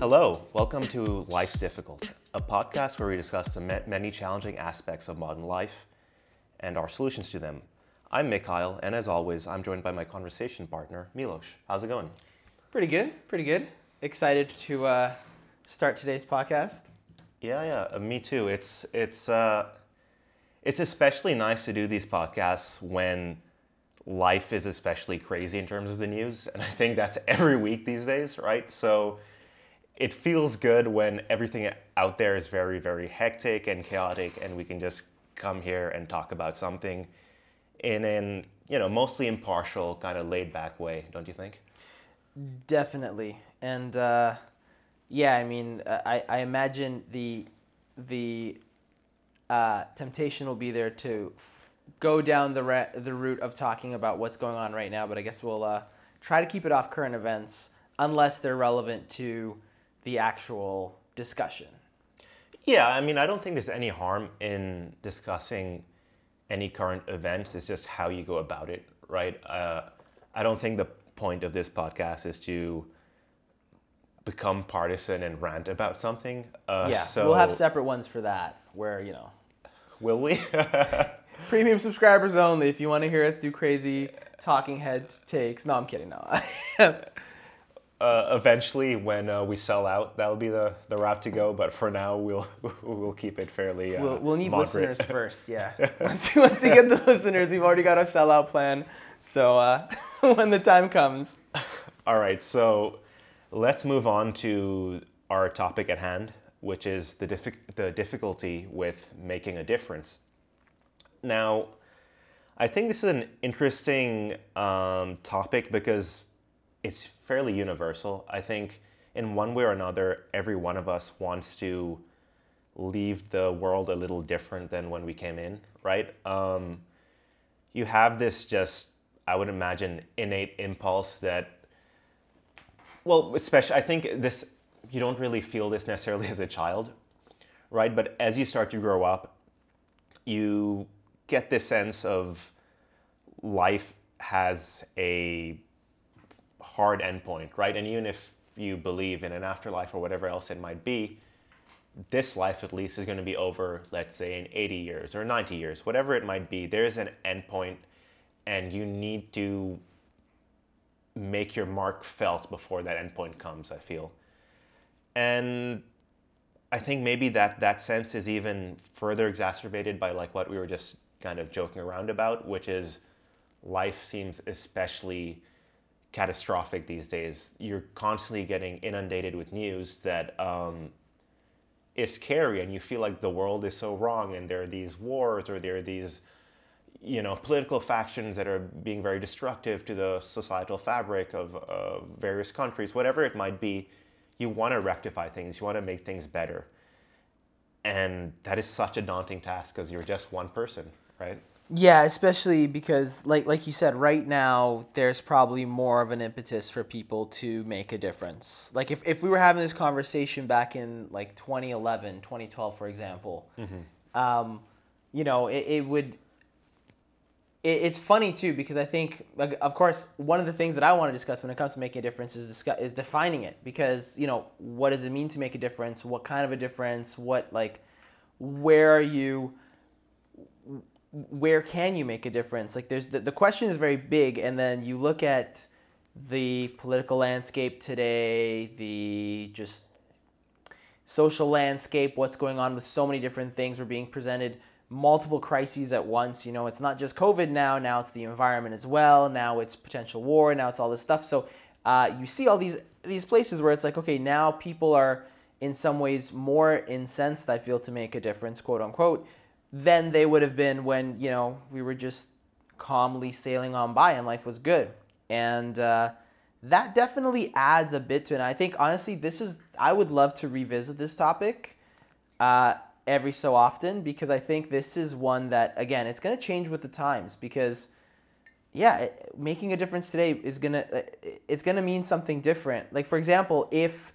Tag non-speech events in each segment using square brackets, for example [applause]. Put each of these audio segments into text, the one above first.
Hello, welcome to Life's Difficult, a podcast where we discuss the many challenging aspects of modern life and our solutions to them. I'm Mikhail, and as always, I'm joined by my conversation partner, Milos. How's it going? Pretty good, pretty good. Excited to uh, start today's podcast. Yeah, yeah, uh, me too. It's it's uh, it's especially nice to do these podcasts when life is especially crazy in terms of the news, and I think that's [laughs] every week these days, right? So it feels good when everything out there is very, very hectic and chaotic, and we can just come here and talk about something in an you know mostly impartial, kind of laid back way, don't you think? Definitely, and uh, yeah, I mean, uh, I, I imagine the the uh, temptation will be there to go down the the route of talking about what's going on right now, but I guess we'll uh, try to keep it off current events unless they're relevant to the actual discussion. Yeah, I mean, I don't think there's any harm in discussing any current events. It's just how you go about it, right? Uh, I don't think the point of this podcast is to become partisan and rant about something. Uh, yeah, so we'll have separate ones for that, where you know, will we? [laughs] premium subscribers only. If you want to hear us do crazy talking head takes, no, I'm kidding. No. [laughs] uh, eventually, when uh, we sell out, that'll be the, the route to go. But for now, we'll [laughs] we'll keep it fairly. Uh, We'll, we'll need moderate. listeners first, yeah. [laughs] once, once you get the listeners, we've already got a sellout plan. So uh, [laughs] when the time comes, All right, so let's move on to our topic at hand, which is the, the difficulty with making a difference. Now, I think this is an interesting um, topic because it's fairly universal. I think in one way or another, every one of us wants to leave the world a little different than when we came in, right? Um, you have this just, I would imagine, innate impulse that well, especially I think this you don't really feel this necessarily as a child, right? But as you start to grow up, you get this sense of life has a hard endpoint, right? And even if you believe in an afterlife or whatever else it might be, this life at least is going to be over, let's say, in 80 years or 90 years, whatever it might be. There's an endpoint, and you need to make your mark felt before that endpoint comes, I feel. And I think maybe that that sense is even further exacerbated by like what we were just kind of joking around about, which is life seems especially catastrophic these days. You're constantly getting inundated with news that um, is scary, and you feel like the world is so wrong, and there are these wars or there are these you know, political factions that are being very destructive to the societal fabric of uh, various countries, whatever it might be, you want to rectify things, you want to make things better. And that is such a daunting task because you're just one person, right? Yeah, especially because, like like you said, right now there's probably more of an impetus for people to make a difference. Like if, if we were having this conversation back in like 2011, 2012, for example, um, you know, it, it would it, it's funny too because I think, like, of course, one of the things that I want to discuss when it comes to making a difference is discuss, is defining it because you know what does it mean to make a difference? What kind of a difference? What like, where are you? Where can you make a difference? Like, there's the, the question is very big, and then you look at the political landscape today, the just social landscape, what's going on with so many different things. We're being presented multiple crises at once. You know, it's not just COVID now, now it's the environment as well, now it's potential war, now it's all this stuff. So uh, you see all these these places where it's like, okay, now people are in some ways more incensed, I feel, to make a difference, quote unquote, than they would have been when, you know, we were just calmly sailing on by and life was good. And uh, that definitely adds a bit to it. And I think honestly, this is I would love to revisit this topic uh, every so often because I think this is one that again it's going to change with the times because yeah, it- making a difference today is gonna uh, it's gonna mean something different. Like for example, if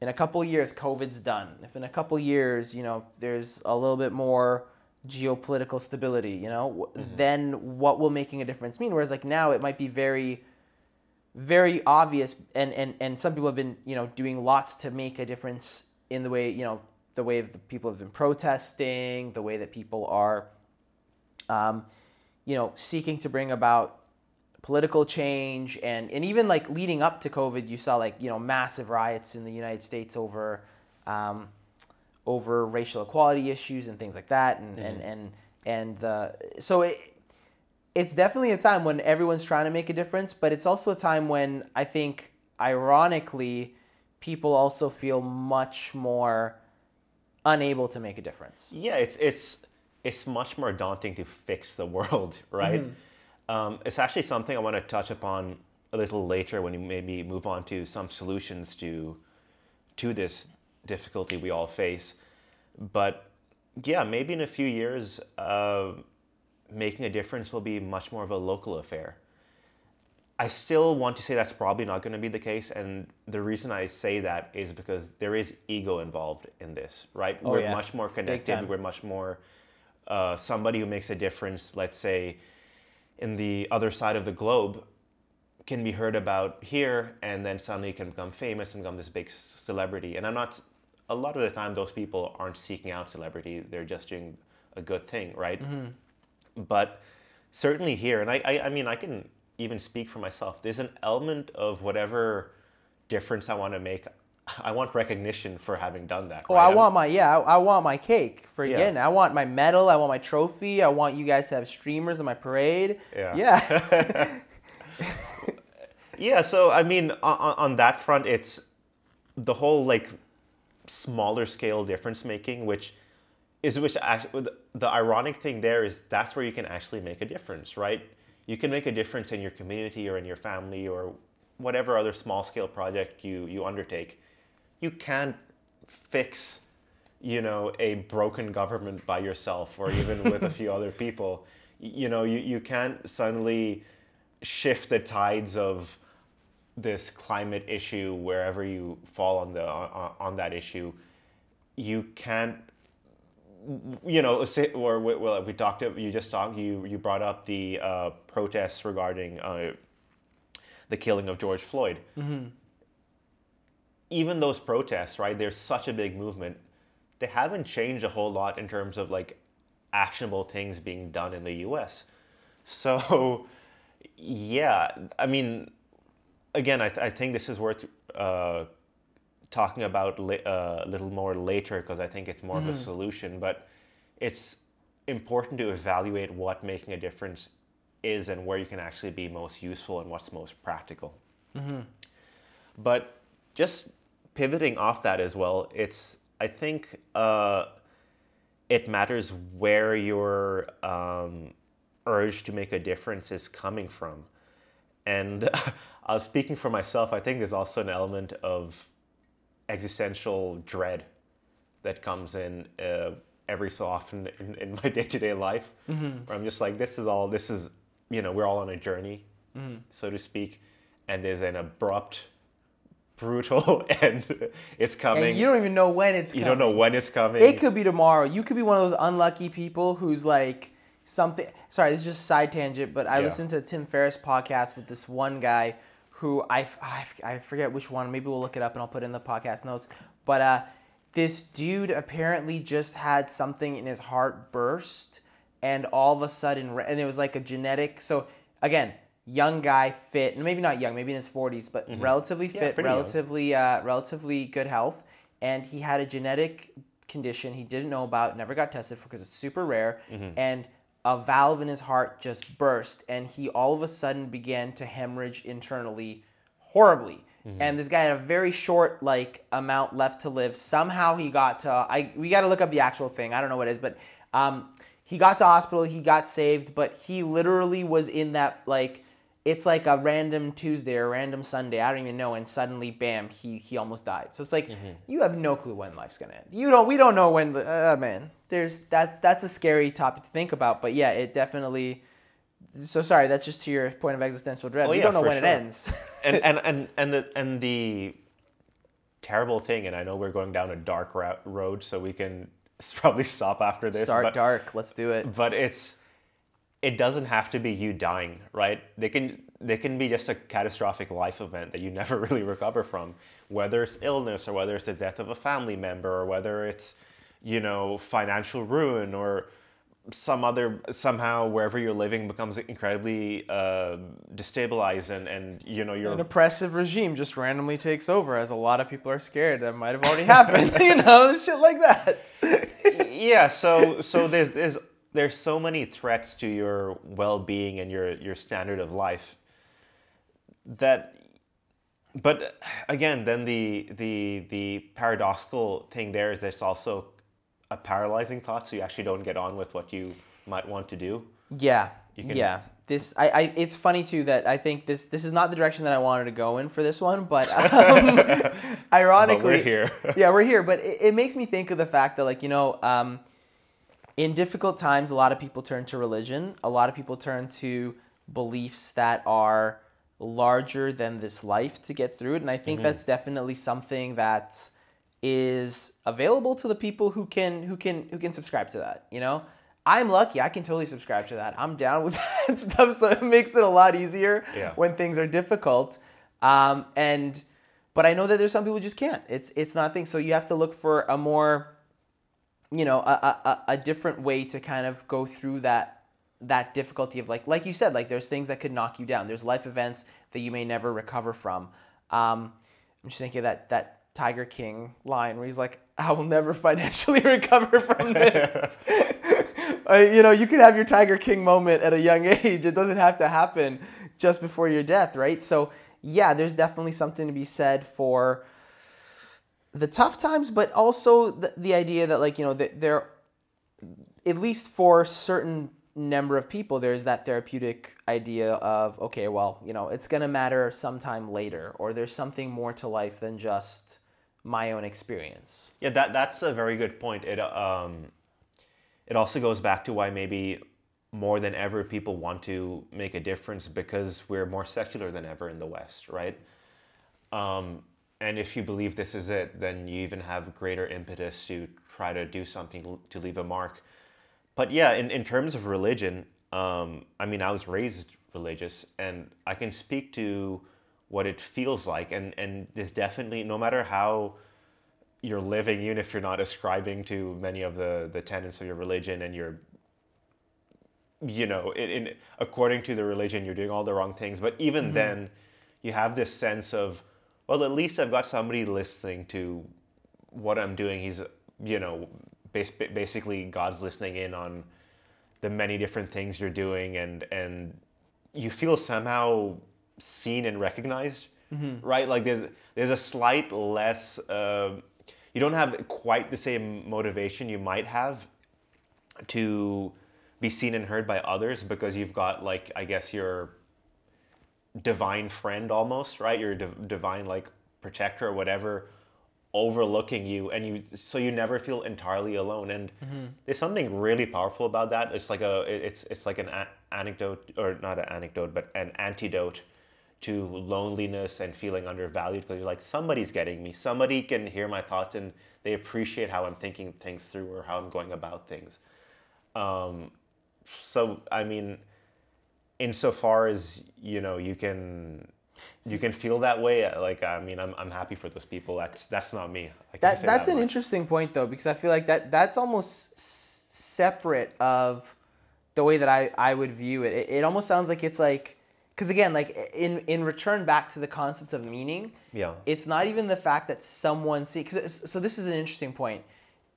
in a couple years COVID's done, if in a couple years you know there's a little bit more geopolitical stability, you know, w then what will making a difference mean? Whereas like now it might be very very obvious and, and and some people have been you know doing lots to make a difference in the way you know the way the people have been protesting the way that people are um, you know seeking to bring about political change and and even like leading up to covid you saw like you know massive riots in the united states over um, over racial equality issues and things like that and and and and the so it it's definitely a time when everyone's trying to make a difference, but it's also a time when I think, ironically, people also feel much more unable to make a difference. Yeah, it's it's it's much more daunting to fix the world, [laughs] right? Um, it's actually something I want to touch upon a little later when we maybe move on to some solutions to to this difficulty we all face. But yeah, maybe in a few years, uh, making a difference will be much more of a local affair. I still want to say that's probably not going to be the case, and the reason I say that is because there is ego involved in this, right? Oh, we're yeah. much more connected. We're much more uh, somebody who makes a difference. Let's say in the other side of the globe can be heard about here, and then suddenly can become famous and become this big celebrity. And I'm not. A lot of the time, those people aren't seeking out celebrity; they're just doing a good thing, right? Mm-hmm. but certainly here and I, I i mean i can even speak for myself there's an element of whatever difference i want to make i want recognition for having done that Oh, right? I want my yeah, I, I want my cake for Yeah. again. I want my medal. I want my trophy. I want you guys to have streamers in my parade. Yeah. Yeah. [laughs] [laughs] yeah so i mean on, on that front it's the whole like smaller scale difference making which is which actually the ironic thing there is that's where you can actually make a difference right you can make a difference in your community or in your family or whatever other small scale project you you undertake you can't fix you know a broken government by yourself or even with a [laughs] few other people. You know you, you can't suddenly shift the tides of this climate issue wherever you fall on the on, on that issue. You can't you know or we- well we talked you just talked you you brought up the uh, protests regarding uh, the killing of George Floyd even those protests, right? There's such a big movement. They haven't changed a whole lot in terms of like actionable things being done in the U.S. So, [laughs] yeah, I mean, again, I, th- I think this is worth uh, talking about li- uh, a little more later because I think it's more of a solution. But it's important to evaluate what making a difference is and where you can actually be most useful and what's most practical. But just pivoting off that as well, it's I think uh, it matters where your um, urge to make a difference is coming from. And [laughs] was speaking for myself. I think there's also an element of existential dread that comes in uh, every so often in, in my [laughs] day-to-day life where i'm just like this is all this is you know we're all on a journey so to speak and there's an abrupt brutal [laughs] and it's coming and you don't even know when it's. you don't know when it's coming It could be tomorrow. You could be one of those unlucky people who's like something. Sorry, this is just a side tangent, but I Yeah. listened to a Tim Ferriss podcast with this one guy who I, I, I forget which one. Maybe we'll look it up and I'll put it in the podcast notes. But uh, this dude apparently just had something in his heart burst, and all of a sudden, and it was like a genetic. So again, young guy, fit, maybe not young, maybe in his forties, but relatively fit, young. relatively uh, relatively good health, and he had a genetic condition he didn't know about, never got tested for because it's super rare, and a valve in his heart just burst, and he all of a sudden began to hemorrhage internally, horribly. And this guy had a very short like amount left to live. Somehow he got to I we got to look up the actual thing. I don't know what it is, but um, he got to hospital. He got saved, but he literally was in that like it's like a random Tuesday or a random Sunday. I don't even know. And suddenly, bam, he he almost died. So it's like you have no clue when life's gonna end. You don't. We don't know when. Uh, man, there's that's that's a scary topic to think about. But yeah, it definitely. So sorry. That's just to your point of existential dread. Oh, we yeah, don't know when sure. it ends. [laughs] and and and and the and the terrible thing, and I know we're going down a dark road, so we can [laughs] probably stop after this. Start but, dark. Let's do it. but it's it doesn't have to be you dying, right? They can they can be just a catastrophic life event that you [laughs] never really recover from, whether it's illness or whether it's the death of a family member or whether it's, you know, financial ruin or some other somehow wherever you're living becomes incredibly uh, destabilized and, and you know you're An oppressive regime just randomly takes over, as a lot of people are scared that might have already [laughs] happened. [laughs] you know, shit like that. yeah so so there's there's there's so many threats to your well-being and your your standard of life that but again then the the the paradoxical thing there is there's also a paralyzing thought so you actually don't get on with what you might want to do Yeah. can- yeah. This I, I it's funny too that I think this this is not the direction that I wanted to go in for this one, but [laughs] um, ironically but we're here [laughs] yeah, we're here. But it, it makes me think of the fact that, like, you know, um, in difficult times, a lot of people turn to religion. A lot of people turn to beliefs that are larger than this life to get through it. And I think that's definitely something that is available to the people who can who can who can subscribe to that. You know, I'm lucky; I can totally subscribe to that. I'm down with [laughs] that stuff, so it makes it a lot easier Yeah. when things are difficult. Um, and but I know that there's some people who just can't. It's it's not a thing. So you have to look for a more, you know, a, a, a- different way to kind of go through that that difficulty of like like you said, like there's things that could knock you down. There's life events that you may never recover from. Um, I'm just thinking of that that Tiger King line where he's like, "I will never [laughs] financially [laughs] recover from this." [laughs] Uh, you know, you could have your Tiger King moment at a young age. It doesn't have to happen just before your death, right? So, yeah, there's definitely something to be said for the tough times, but also the, the idea that, like, you know, that there, at least for certain number of people, there's that therapeutic idea of, okay, well, you know, it's to matter sometime later, or there's something more to life than just my own experience. Yeah, that that's a very good point. It um, it also goes back to why maybe more than ever people want to make a difference because we're more secular than ever in the West, right? Um, and if you believe this is it, then you even have greater impetus to try to do something to leave a mark. But yeah, in, in terms of religion, um, I mean, I was raised religious and I can speak to what it feels like. And, and there's definitely, no matter how you're living, even if you're not ascribing to many of the, the tenets of your religion and you're, you know, in, in according to the religion, you're doing all the wrong things. But even then, you have this sense of, well, at least I've got somebody listening to what I'm doing. He's, you know, bas- basically God's listening in on the many different things you're doing, and and you feel somehow seen and recognized, right? Like there's there's a slight less. Uh, you don't have quite the same motivation you might have to be seen and heard by others because you've got like I guess your divine friend almost, right? Your div- divine like protector or whatever overlooking you and you so you never feel entirely alone and there's something really powerful about that. It's like a it's it's like an a- anecdote or not an anecdote but an antidote to loneliness and feeling undervalued because you're like somebody's getting me. Somebody can hear my thoughts and they appreciate how i'm thinking things through or how i'm going about things. Um, so i mean insofar as you know you can you can feel that way like i mean i'm, I'm happy for those people that's that's not me I That, that's that an interesting point though because I feel like that that's almost s- separate of the way that I, I would view it. it. It almost sounds like it's like because again like in in return back to the concept of meaning, yeah it's not even the fact that someone see cause, so this is an interesting point.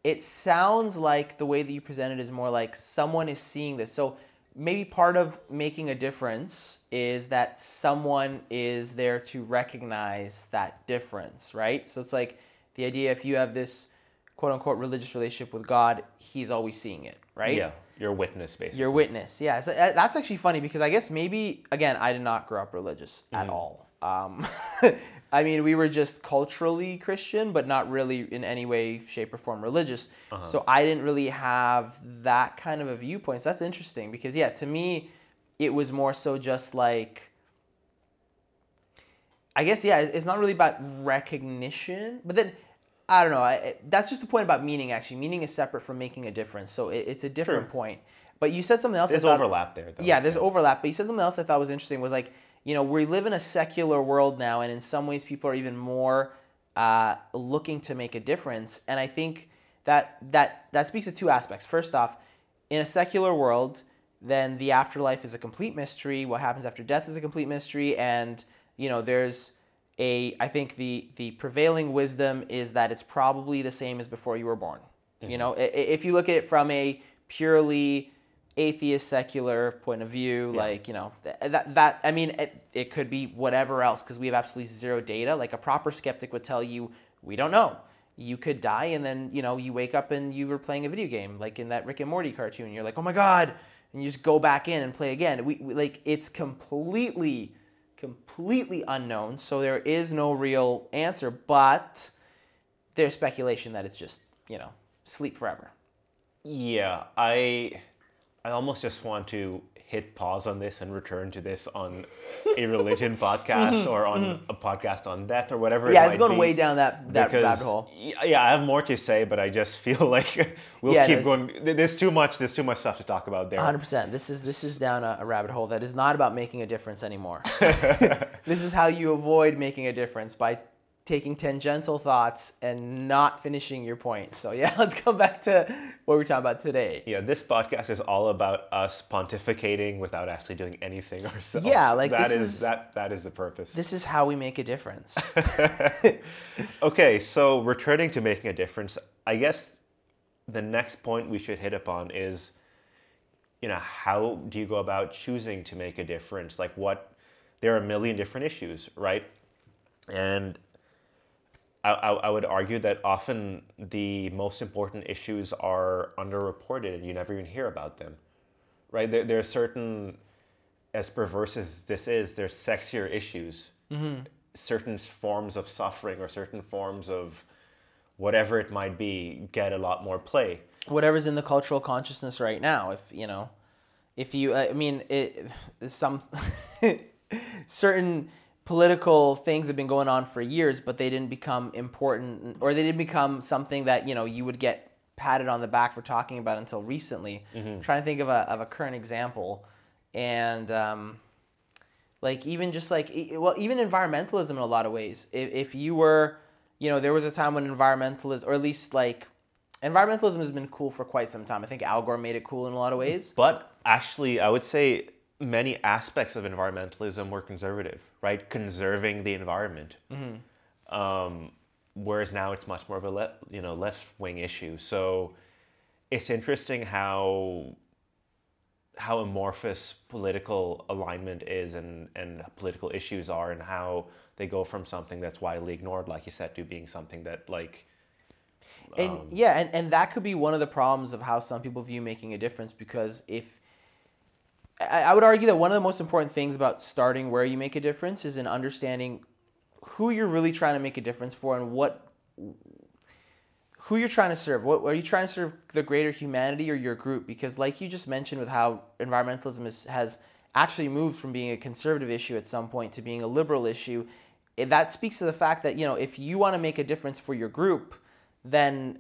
It sounds like the way that you present it is more like someone is seeing this. So maybe part of making a difference is that someone is there to recognize that difference, right? So it's like the idea if you have this quote unquote religious relationship with God, he's always seeing it, right? yeah you're witness basically Your witness, yeah. So uh, that's actually funny because I guess maybe again I did not grow up religious at Mm-hmm. all. Um, [laughs] I mean, we were just culturally Christian, but not really in any way, shape, or form religious. Uh-huh. So I didn't really have that kind of a viewpoint. So that's interesting because yeah, to me, it was more so just like. I guess yeah, it's not really about recognition, but then I don't know. I, that's just the point about meaning. Actually, meaning is separate from making a difference, so it, it's a different True. point. But you said something else. There's thought- overlap there though yeah, there's overlap. But you said something else I thought was interesting was like you know we live in a secular world now, and in some ways people are even more uh, looking to make a difference. And I think that that that speaks to two aspects. First off, in a secular world, then the afterlife is a complete mystery. What happens after death is a complete mystery, and you know there's a I think the the prevailing wisdom is that it's probably the same as before you were born. Mm-hmm. You know, if you look at it from a purely atheist secular point of view yeah. like you know that that i mean it, it could be whatever else because we have absolutely zero data. Like a proper skeptic would tell you we don't know. You could die and then you know you wake up and you were playing a video game like in that rick and morty cartoon. You're like oh my god and you just go back in and play again. We, we like it's completely completely unknown so there is no real answer but there's speculation that it's just you know sleep forever. Yeah i I almost just want to hit pause on this and return to this on a religion [laughs] podcast mm-hmm, or on mm-hmm. a podcast on death or whatever. Yeah, it it's going be. way down that that because, rabbit hole. Yeah, I have more to say, but I just [laughs] feel like [laughs] we'll yeah, keep going. There's too much. There's too much stuff to talk about there. 100. percent This is this is down a, a, rabbit hole that is not about making a difference anymore. this is how you avoid making a difference by taking tangential thoughts and not finishing your point. So yeah, [laughs] let's go back to what we're talking about today. Yeah, this podcast is all about us pontificating without actually doing anything [laughs] ourselves. Yeah, like that is, is that that is the purpose. This is how we make a difference. [laughs] okay, so returning to making a difference, I guess the next point we should hit upon is you know, how do you go about choosing to make a difference? Like what there are a million different issues, right? And I, I, would argue that often the most important issues are underreported and you never even hear about them, right? There, there are certain, as perverse as this is, there's sexier issues, mm-hmm. certain forms of suffering or certain forms of whatever it might be get a lot more play. Whatever's in the cultural consciousness right now, if you know, if you, I mean, it, some [laughs] certain political things have been going on for years, but they didn't become important or they didn't become something that you know you would get patted on the back for talking about until recently. Mm-hmm. trying to think of a of a current example, and um, like even just like well even environmentalism in a lot of ways. If if you were you know there was a time when environmentalism or at least like environmentalism has been cool for quite some time. I think Al Gore made it cool in a lot of ways. But actually, I would say many aspects of environmentalism were conservative, right? Conserving the environment. Mm-hmm. Um, whereas now it's much more of a le- you know left wing issue. So it's interesting how how amorphous political alignment is and, and political issues are and how they go from something that's widely ignored, like you said, to being something that like and um, yeah, and, and that could be one of the problems of how some people view making a difference because if I would argue that one of the most important things about starting where you make a difference is in understanding who you're really trying to make a difference for and what who you're trying to serve. What are you trying to serve the greater humanity or your group? Because like you just mentioned with how environmentalism is, has actually moved from being a conservative issue at some point to being a liberal issue, that speaks to the fact that you know if you want to make a difference for your group, then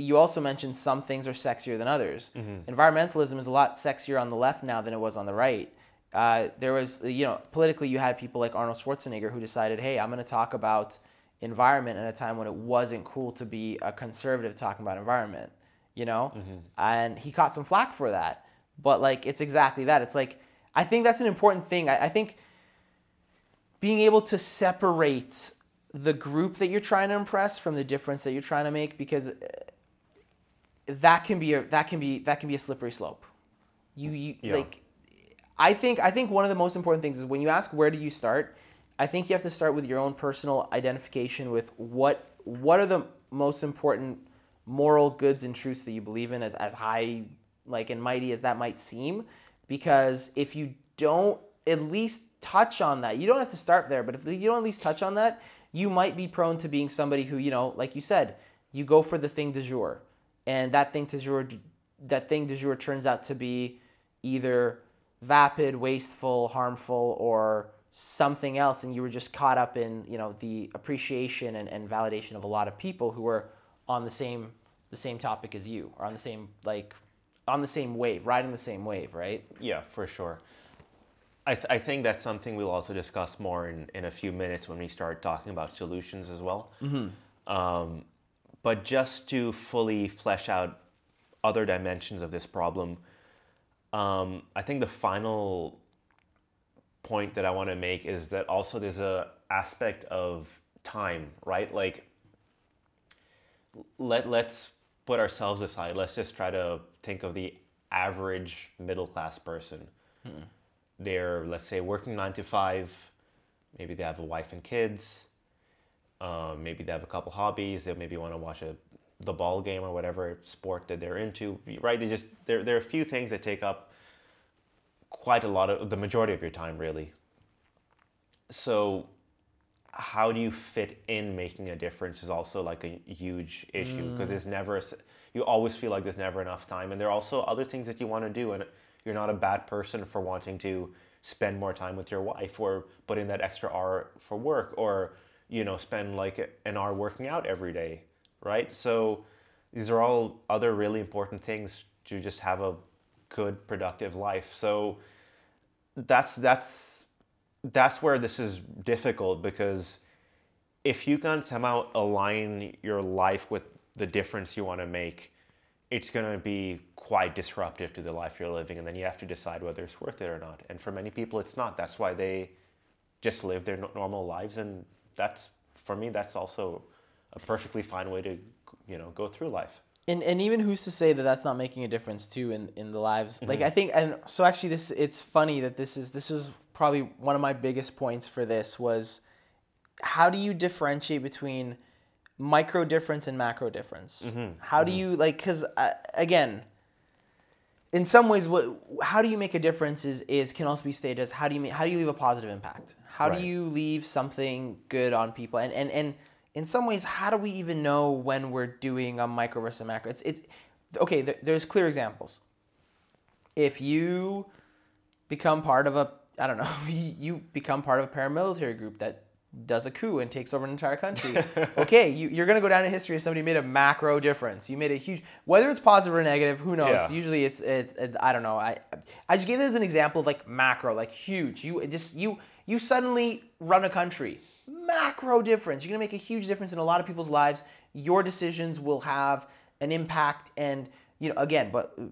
you also mentioned some things are sexier than others. Mm-hmm. Environmentalism is a lot sexier on the left now than it was on the right. Uh, there was, you know, politically, you had people like Arnold Schwarzenegger who decided, hey, I'm going to talk about environment at a time when it wasn't cool to be a conservative talking about environment, you know? Mm-hmm. And he caught some flack for that. But, like, it's exactly that. It's like, I think that's an important thing. I, I think being able to separate the group that you're trying to impress from the difference that you're trying to make because that can be a that can be that can be a slippery slope. You you yeah. like I think I think one of the most important things is when you ask where do you start, I think you have to start with your own personal identification with what what are the most important moral goods and truths that you believe in as as high like and mighty as that might seem because if you don't at least touch on that, you don't have to start there, but if you don't at least touch on that, you might be prone to being somebody who, you know, like you said, you go for the thing du jour and that thing du jour, that thing du jour turns out to be either vapid, wasteful, harmful, or something else, and you were just caught up in you know the appreciation and, and validation of a lot of people who were on the same the same topic as you, or on the same like on the same wave, riding the same wave, right? Yeah, for sure. I, th- I think that's something we'll also discuss more in, in a few minutes when we start talking about solutions as well. Hmm. Um, but just to fully flesh out other dimensions of this problem, um, I think the final point that I want to make is that also there's a aspect of time, right? Like let let's put ourselves aside. Let's just try to think of the average middle class person. They're let's say working nine to five. Maybe they have a wife and kids. Um, maybe they have a couple hobbies. They maybe want to watch a the ball game or whatever sport that they're into. Right? They just there there are a few things that take up quite a lot of the majority of your time really. So how do you fit in making a difference is also like a huge issue because there's never you always feel like there's never enough time and there are also other things that you want to do and you're not a bad person for wanting to spend more time with your wife or put in that extra hour for work or you know spend like an hour working out every day right so these are all other really important things to just have a good productive life so that's that's that's where this is difficult because if you can somehow align your life with the difference you want to make, it's going to be quite disruptive to the life you're living. And then you have to decide whether it's worth it or not. And for many people, it's not. That's why they just live their normal lives. And that's, for me, that's also a perfectly fine way to, you know, go through life. and and even who's to say that that's not making a difference too in in the lives? Mm-hmm. Like i think and so actually this it's funny that this is this is probably one of my biggest points for this was how do you differentiate between micro difference and macro difference? Mm-hmm. How do mm-hmm. you like because uh, again in some ways what how do you make a difference is is can also be stated as how do you make, how do you leave a positive impact how Right. do you leave something good on people? And and and in some ways how do we even know when we're doing a micro versus a macro? It's it's okay there, there's clear examples. If you become part of a i don't know [laughs] you become part of a paramilitary group that does a coup and takes over an entire country [laughs] okay you, you're going to go down in history as somebody made a macro difference. You made a huge whether it's positive or negative who knows? Yeah. usually it's, it's it, i don't know. I i just gave this as an example of like macro like huge. You just you you suddenly run a country. Macro difference. You're going to make a huge difference in a lot of people's lives. Your decisions will have an impact and you know again but uh,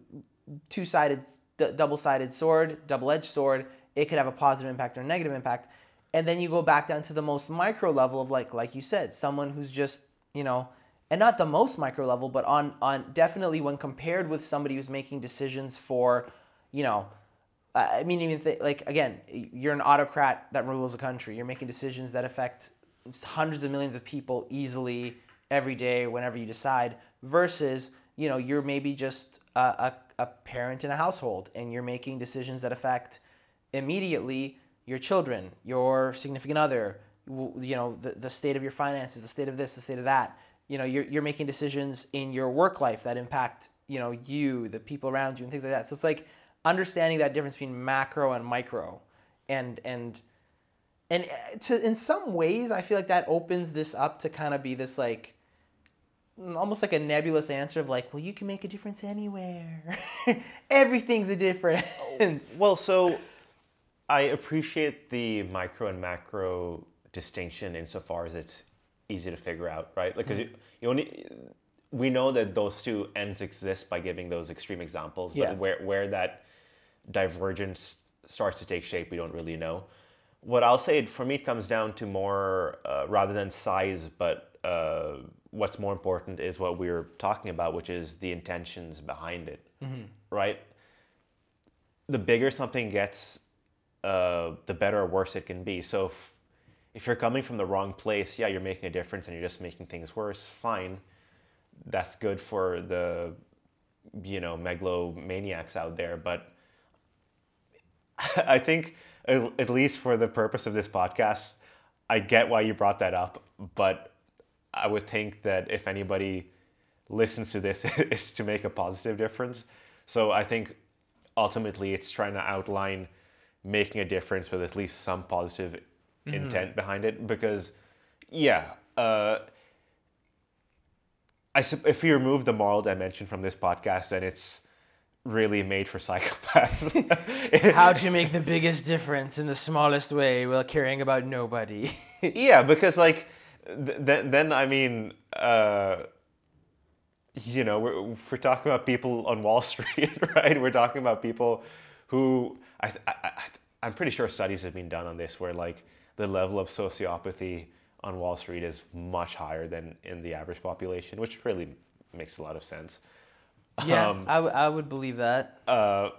two-sided d- double-sided sword double-edged sword it could have a positive impact or a negative impact. And then you go back down to the most micro level of like like you said someone who's just you know and not the most micro level but on on definitely when compared with somebody who's making decisions for you know I mean, even th- like again, you're an autocrat that rules a country. You're making decisions that affect hundreds of millions of people easily every day, whenever you decide. Versus, you know, you're maybe just a, a, a parent in a household, and you're making decisions that affect immediately your children, your significant other, you know, the, the state of your finances, the state of this, the state of that. You know, you're, you're making decisions in your work life that impact, you know, you, the people around you, and things like that. So it's like understanding that difference between macro and micro, and and and uh, to in some ways, I feel like that opens this up to kind of be this like almost like a nebulous answer of like, well, you can make a difference anywhere. [laughs] Everything's a difference. Well, so I appreciate the micro and macro distinction insofar as it's easy to figure out, right? Like, 'cause you, you only we know that those two ends exist by giving those extreme examples, but Yeah. where where that divergence starts to take shape, we don't really know. What I'll say for me, it comes down to more uh, rather than size, but uh, what's more important is what we are talking about, which is the intentions behind it, right? the bigger something gets, uh, the better or worse it can be. So if, if you're coming from the wrong place, yeah, you're making a difference and you're just making things worse, fine. That's good for the, you know, megalomaniacs out there. But [laughs] I think, at least for the purpose of this podcast, I get why you brought that up. But I would think that if anybody listens to this, [laughs] is to make a positive difference. So I think ultimately it's trying to outline making a difference with at least some positive intent behind it because yeah uh, I if we remove the moral dimension from this podcast then it's really made for psychopaths. [laughs] How'd you make the biggest difference in the smallest way while caring about nobody? [laughs] yeah, because like th- then then I mean. Uh, you know, we're, we're talking about people on Wall [laughs] Street, right? We're talking about people who I, I, I, I'm pretty sure studies have been done on this where like the level of sociopathy on Wall Street is much higher than in the average population, which really makes a lot of sense. Yeah, Um, I, w- I would believe that. uh,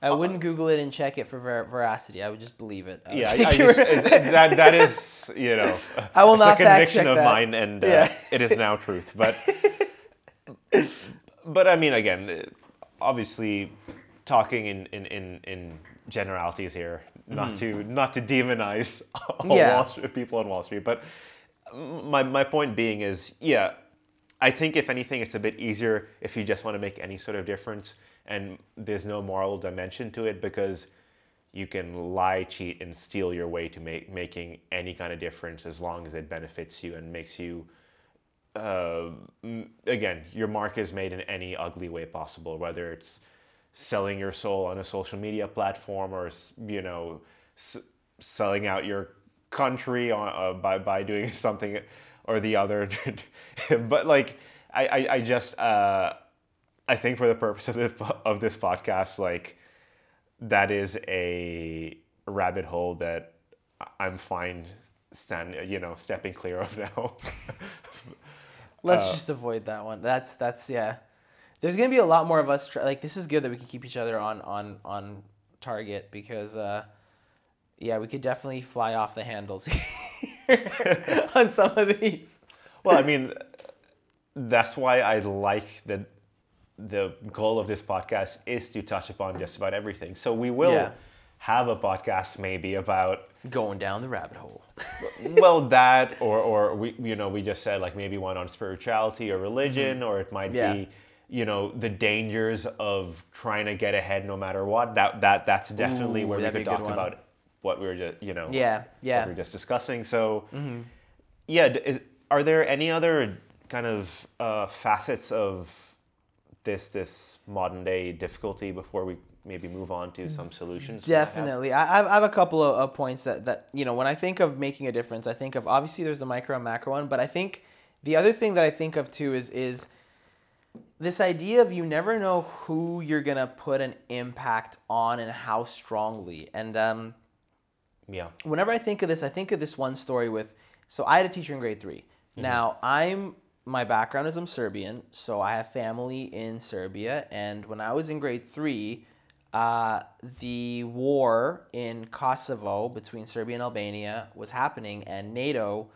I wouldn't Google it and check it for ver- veracity. I would just believe it. I yeah, [laughs] I, I just, it- that that is you know I will it's a not fact conviction of that. mine, and uh, Yeah. it is now truth. But [laughs] but I mean, again, obviously, talking in in in, in generalities here, not to not to demonize [laughs] all. Yeah. Wall Street, people on Wall Street, but my my point being is, yeah, I think if anything, it's a bit easier if you just want to make any sort of difference, and there's no moral dimension to it because you can lie, cheat, and steal your way to make making any kind of difference as long as it benefits you and makes you. Uh, again, your mark is made in any ugly way possible, whether it's selling your soul on a social media platform or you know s- selling out your country on, uh, by by doing [laughs] something or the other. [laughs] but like, I I, I just uh, I think for the purpose of this of this podcast, like that is a rabbit hole that I'm fine stand you know stepping clear of now. [laughs] Let's Uh, just avoid that one. That's that's yeah. There's gonna be a lot more of us. Try, like this is good that we can keep each other on on on target because uh, yeah, we could definitely fly off the handles [laughs] [laughs] on some of these. well, I mean, that's why I like that the goal of this podcast is to touch upon just about everything. So we will Yeah. have a podcast maybe about Going down the rabbit hole. [laughs] well that or or we you know we just said like maybe one on spirituality or religion or it might Mm-hmm. Yeah. be you know the dangers of trying to get ahead no matter what that that that's definitely Ooh, where we could talk about what we were just you know Yeah, yeah. we were just discussing so Mm-hmm. yeah is, are there any other kind of uh, facets of this this modern day difficulty before we maybe move on to some solutions you might have? Definitely. I, I have a couple of, of points that, that, you know, when I think of making a difference, I think of obviously there's the micro and macro one, but I think the other thing that I think of too is, is this idea of you never know who you're going to put an impact on and how strongly. And um, yeah whenever I think of this, I think of this one story with. So I had a teacher in grade 3 Now I'm my background is I'm Serbian, so I have family in Serbia. And when I was in grade three, uh, the war in Kosovo between Serbia and Albania was happening, and NATO.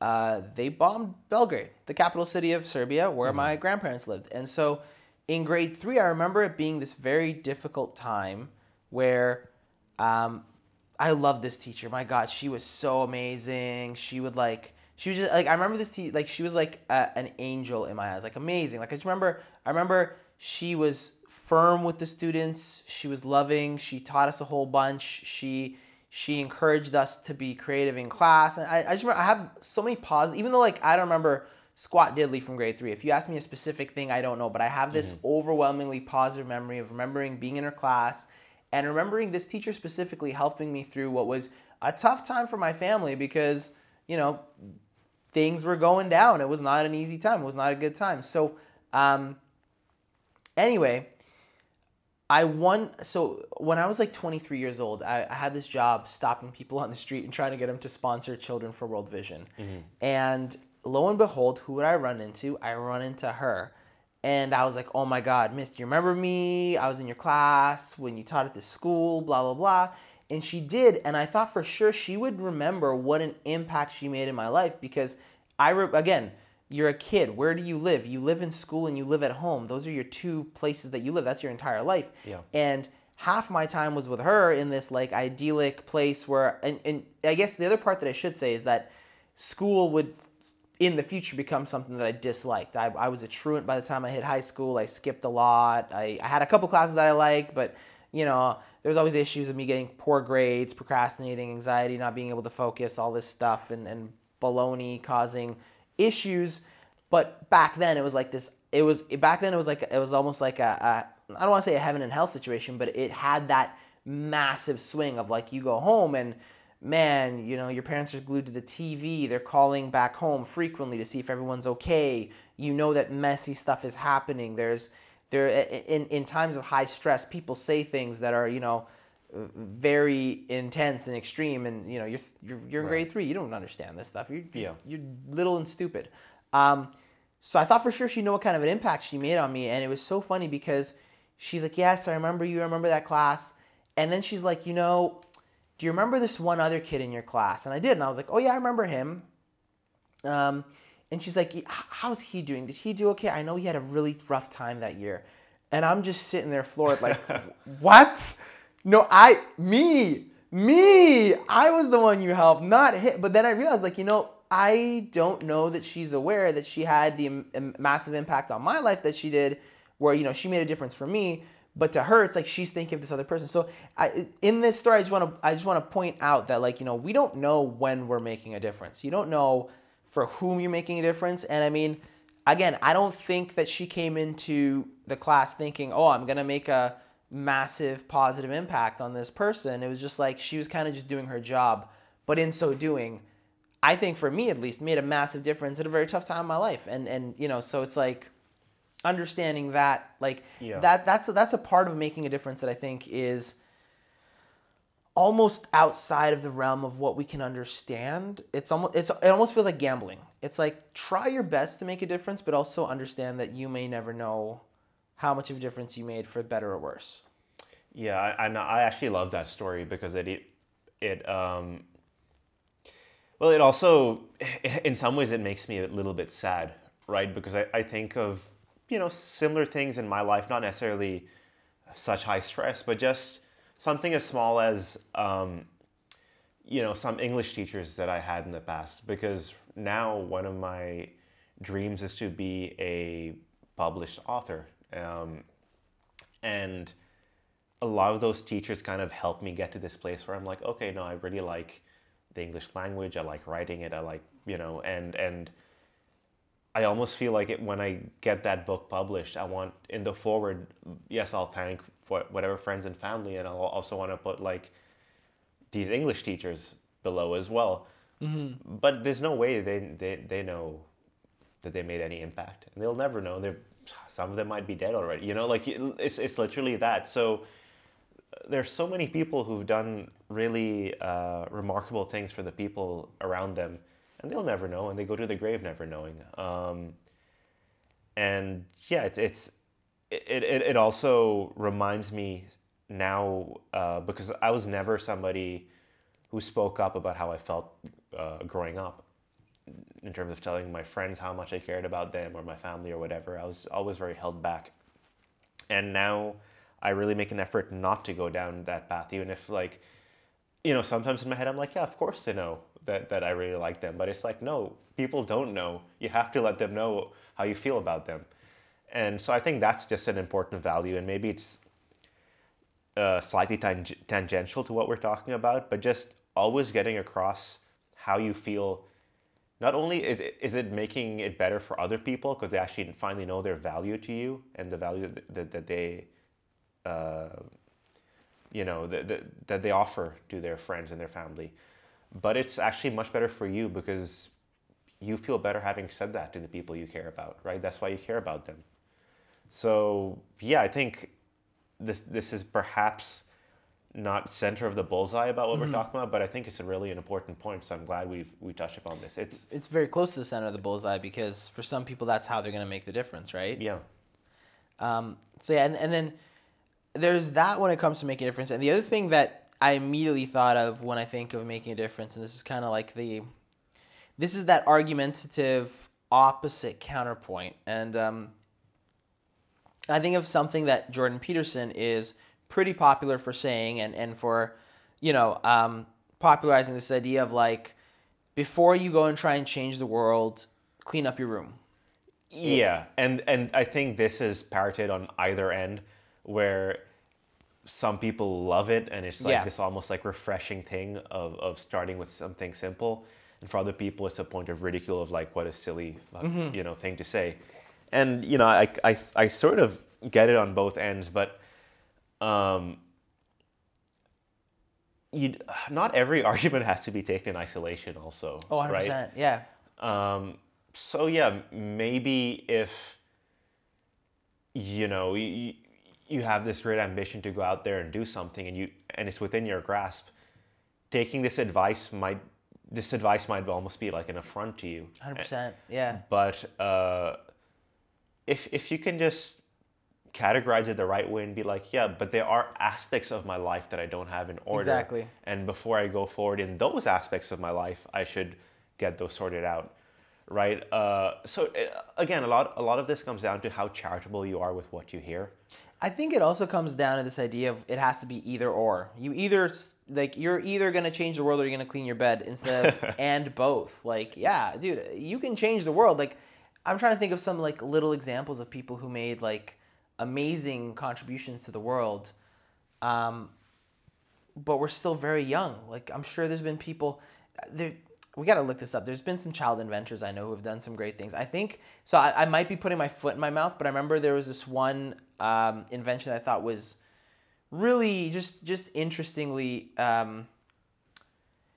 Uh, they bombed Belgrade, the capital city of Serbia, where my grandparents lived. And so in grade three, I remember it being this very difficult time where um, I love this teacher. My God, she was so amazing. She would like, she was just like, I remember this teacher, like, she was like a, an angel in my eyes, like amazing. Like, I just remember, I remember she was firm with the students. She was loving. She taught us a whole bunch. She, she encouraged us to be creative in class. And I, I just remember, I have so many pauses, even though like, I don't remember squat diddly from grade three. If you ask me a specific thing, I don't know, but I have this mm-hmm. overwhelmingly positive memory of remembering being in her class and remembering this teacher specifically helping me through what was a tough time for my family because you know things were going down. It was not an easy time. It was not a good time. So um, anyway i won so when i was like 23 years old I, I had this job stopping people on the street and trying to get them to sponsor children for world vision. And lo and behold who would i run into? I run into her and I was like, oh my God, miss, do you remember me? I was in your class when you taught at this school, blah, blah, blah. And she did. And I thought for sure she would remember what an impact she made in my life because I, re- again, you're a kid. Where do you live? You live in school and you live at home. Those are your two places that you live. That's your entire life. Yeah. And half my time was with her in this like idyllic place where, and, and I guess the other part that I should say is that school would in the future become something that I disliked. I, I was a truant by the time I hit high school. I skipped a lot. I, I had a couple classes that I liked, but you know, there was always issues of me getting poor grades, procrastinating, anxiety, not being able to focus, all this stuff, and, and baloney causing issues. But back then, it was like this. It was back then. It was like it was almost like a, I don't want to say a heaven and hell situation, but it had that massive swing of like you go home and man, you know, your parents are glued to the TV. They're calling back home frequently to see if everyone's okay. You know that messy stuff is happening. There's there in in times of high stress, people say things that are, you know, very intense and extreme and you know, you're you're, you're in right. grade 3, you don't understand this stuff. You're yeah. you're little and stupid. Um, so I thought for sure she'd know what kind of an impact she made on me and it was so funny because she's like, "Yes, I remember you. I remember that class." And then she's like, "You know, do you remember this one other kid in your class? And I did. And I was like, oh, yeah, I remember him. Um, and she's like, how's he doing? Did he do okay? I know he had a really rough time that year. And I'm just sitting there floored, like, [laughs] what? No, I, me, me, I was the one you helped, not him. But then I realized, like, you know, I don't know that she's aware that she had the massive impact on my life that she did, where, you know, she made a difference for me but to her it's like she's thinking of this other person. So I, in this story i just want to i just want to point out that like you know we don't know when we're making a difference. You don't know for whom you're making a difference. And i mean again i don't think that she came into the class thinking oh i'm going to make a massive positive impact on this person. It was just like she was kind of just doing her job. But in so doing i think for me at least made a massive difference at a very tough time in my life. And and you know so it's like understanding that like yeah. that that's that's a part of making a difference that I think is almost outside of the realm of what we can understand. It's almost it's it almost feels like gambling. It's like try your best to make a difference, but also understand that you may never know how much of a difference you made for better or worse. Yeah, I, I actually love that story because it it, it um well it also [laughs] in some ways it makes me a little bit sad, right? Because I, I think of you know, similar things in my life, not necessarily such high stress, but just something as small as, um, you know, some English teachers that I had in the past. Because now one of my dreams is to be a published author. Um, and a lot of those teachers kind of helped me get to this place where I'm like, okay, no, I really like the English language. I like writing it. I like, you know, and, and, I almost feel like it when I get that book published, I want in the foreword, yes, I'll thank for whatever friends and family, and I'll also want to put like these English teachers below as well. Mm-hmm. But there's no way they, they they know that they made any impact, and they'll never know. They're some of them might be dead already. You know, like it's it's literally that. So there's so many people who've done really uh, remarkable things for the people around them and they'll never know, and they go to the grave never knowing. Um, and yeah, it's, it's it, it, it also reminds me now uh, because I was never somebody who spoke up about how I felt uh, growing up in terms of telling my friends how much I cared about them or my family or whatever. I was always very held back. And now I really make an effort not to go down that path, even if like, you know, sometimes in my head I'm like, yeah, of course they know that, that I really like them. But it's like, no, people don't know. You have to let them know how you feel about them. And so I think that's just an important value. And maybe it's uh, slightly tang- tangential to what we're talking about, but just always getting across how you feel. Not only is it, is it making it better for other people because they actually finally know their value to you and the value that, that, they, uh, you know, that, that, that they offer to their friends and their family, but it's actually much better for you because you feel better having said that to the people you care about, right? That's why you care about them. So yeah, I think this this is perhaps not center of the bullseye about what mm-hmm. we're talking about, but I think it's a really an important point. So I'm glad we've we touched upon this. It's it's very close to the center of the bullseye because for some people that's how they're going to make the difference, right? Yeah. Um, so yeah, and, and then there's that when it comes to making a difference, and the other thing that I immediately thought of when I think of making a difference, and this is kind of like the, this is that argumentative opposite counterpoint, and um, I think of something that Jordan Peterson is pretty popular for saying, and and for, you know, um, popularizing this idea of like, before you go and try and change the world, clean up your room. Yeah, and and I think this is parroted on either end, where some people love it and it's like yeah. this almost like refreshing thing of, of starting with something simple and for other people it's a point of ridicule of like what a silly mm-hmm. you know thing to say and you know I, I, I sort of get it on both ends, but um, you [sighs] not every [laughs] argument has to be taken in isolation. Also, Oh, 100%. right? Yeah. Um, so yeah, maybe if you know you, you have this great ambition to go out there and do something, and you and it's within your grasp, taking this advice might this advice might almost be like an affront to you. 100%. Yeah. But uh, if if you can just categorize it the right way and be like, yeah, but there are aspects of my life that I don't have in order. Exactly. And before I go forward in those aspects of my life, I should get those sorted out, right? Uh, so uh, again, a lot a lot of this comes down to how charitable you are with what you hear. I think it also comes down to this idea of it has to be either or. You either like you're either gonna change the world or you're gonna clean your bed instead of [laughs] and both. Like yeah, dude, you can change the world. Like I'm trying to think of some like little examples of people who made like amazing contributions to the world, um, but we're still very young. Like I'm sure there's been people there. We got to look this up. There's been some child inventors I know who have done some great things. I think so. I, I might be putting my foot in my mouth, but I remember there was this one um, invention I thought was really just just interestingly um,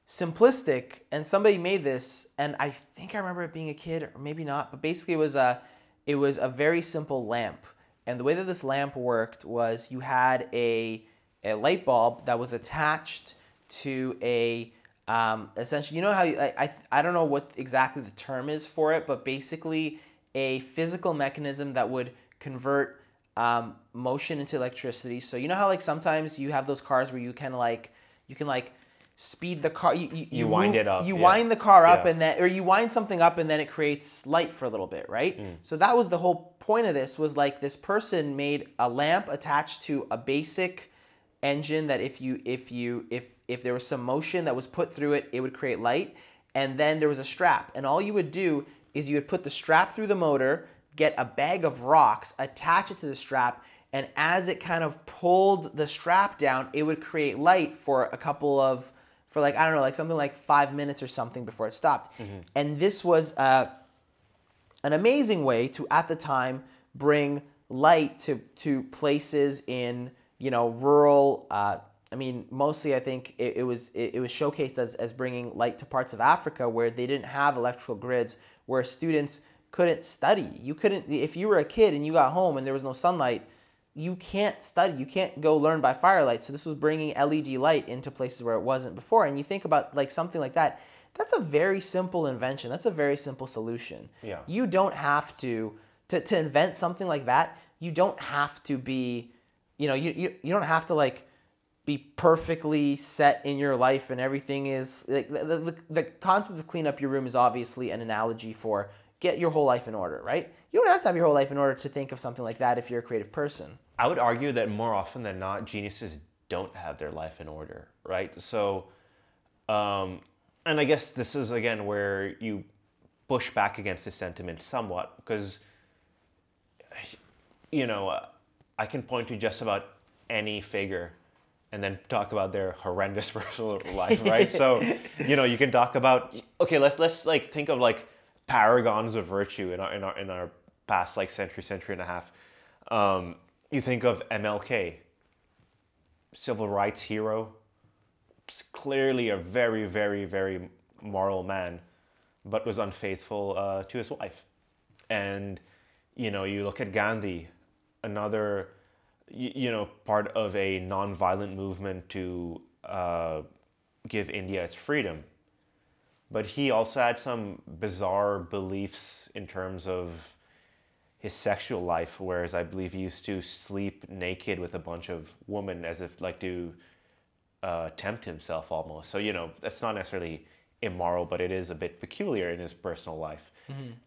simplistic. And somebody made this, and I think I remember it being a kid, or maybe not. But basically, it was a it was a very simple lamp. And the way that this lamp worked was you had a a light bulb that was attached to a um, essentially, you know how you, I, I I don't know what exactly the term is for it, but basically a physical mechanism that would convert um, motion into electricity. So you know how like sometimes you have those cars where you can like you can like speed the car. You, you, You wind it up, You yeah. wind the car up Yeah. and then or you wind something up and then it creates light for a little bit, right? Mm. So that was the whole point of this was like this person made a lamp attached to a basic engine that if you if you if if there was some motion that was put through it, it would create light. And then there was a strap, and all you would do is you would put the strap through the motor, get a bag of rocks, attach it to the strap, and as it kind of pulled the strap down, it would create light for a couple of for like I don't know, like something like five minutes or something before it stopped. And this was uh, an amazing way to at the time bring light to to places in you know rural uh, i mean mostly i think it, it was it, it was showcased as, as bringing light to parts of africa where they didn't have electrical grids where students couldn't study. You couldn't if you were a kid and you got home and there was no sunlight you can't study. You can't go learn by firelight. So this was bringing led light into places where it wasn't before. And you think about like something like that that's a very simple invention. That's a very simple solution. Yeah. you don't have to, to to invent something like that you don't have to be you know you, you, you don't have to like be perfectly set in your life and everything is like the, the, the concept of clean up your room is obviously an analogy for get your whole life in order right you don't have to have your whole life in order to think of something like that if you're a creative person I would argue that more often than not, geniuses don't have their life in order, right? So, um, and I guess this is again where you push back against this sentiment somewhat because, you know, I can point to just about any figure and then talk about their horrendous [laughs] personal life, right? so, [laughs] you know, you can talk about okay, let's let's like think of like paragons of virtue in our in our in our past like century, century and a half. Um, you think of MLK, civil rights hero, clearly a very, very, very moral man, but was unfaithful uh, to his wife. And you know, you look at Gandhi, another, you, know, part of a non-violent movement to uh, give India its freedom. But he also had some bizarre beliefs in terms of his sexual life, whereas I believe he used to sleep naked with a bunch of women as if like to uh, tempt himself almost. So you know that's not necessarily immoral, but it is a bit peculiar in his personal life.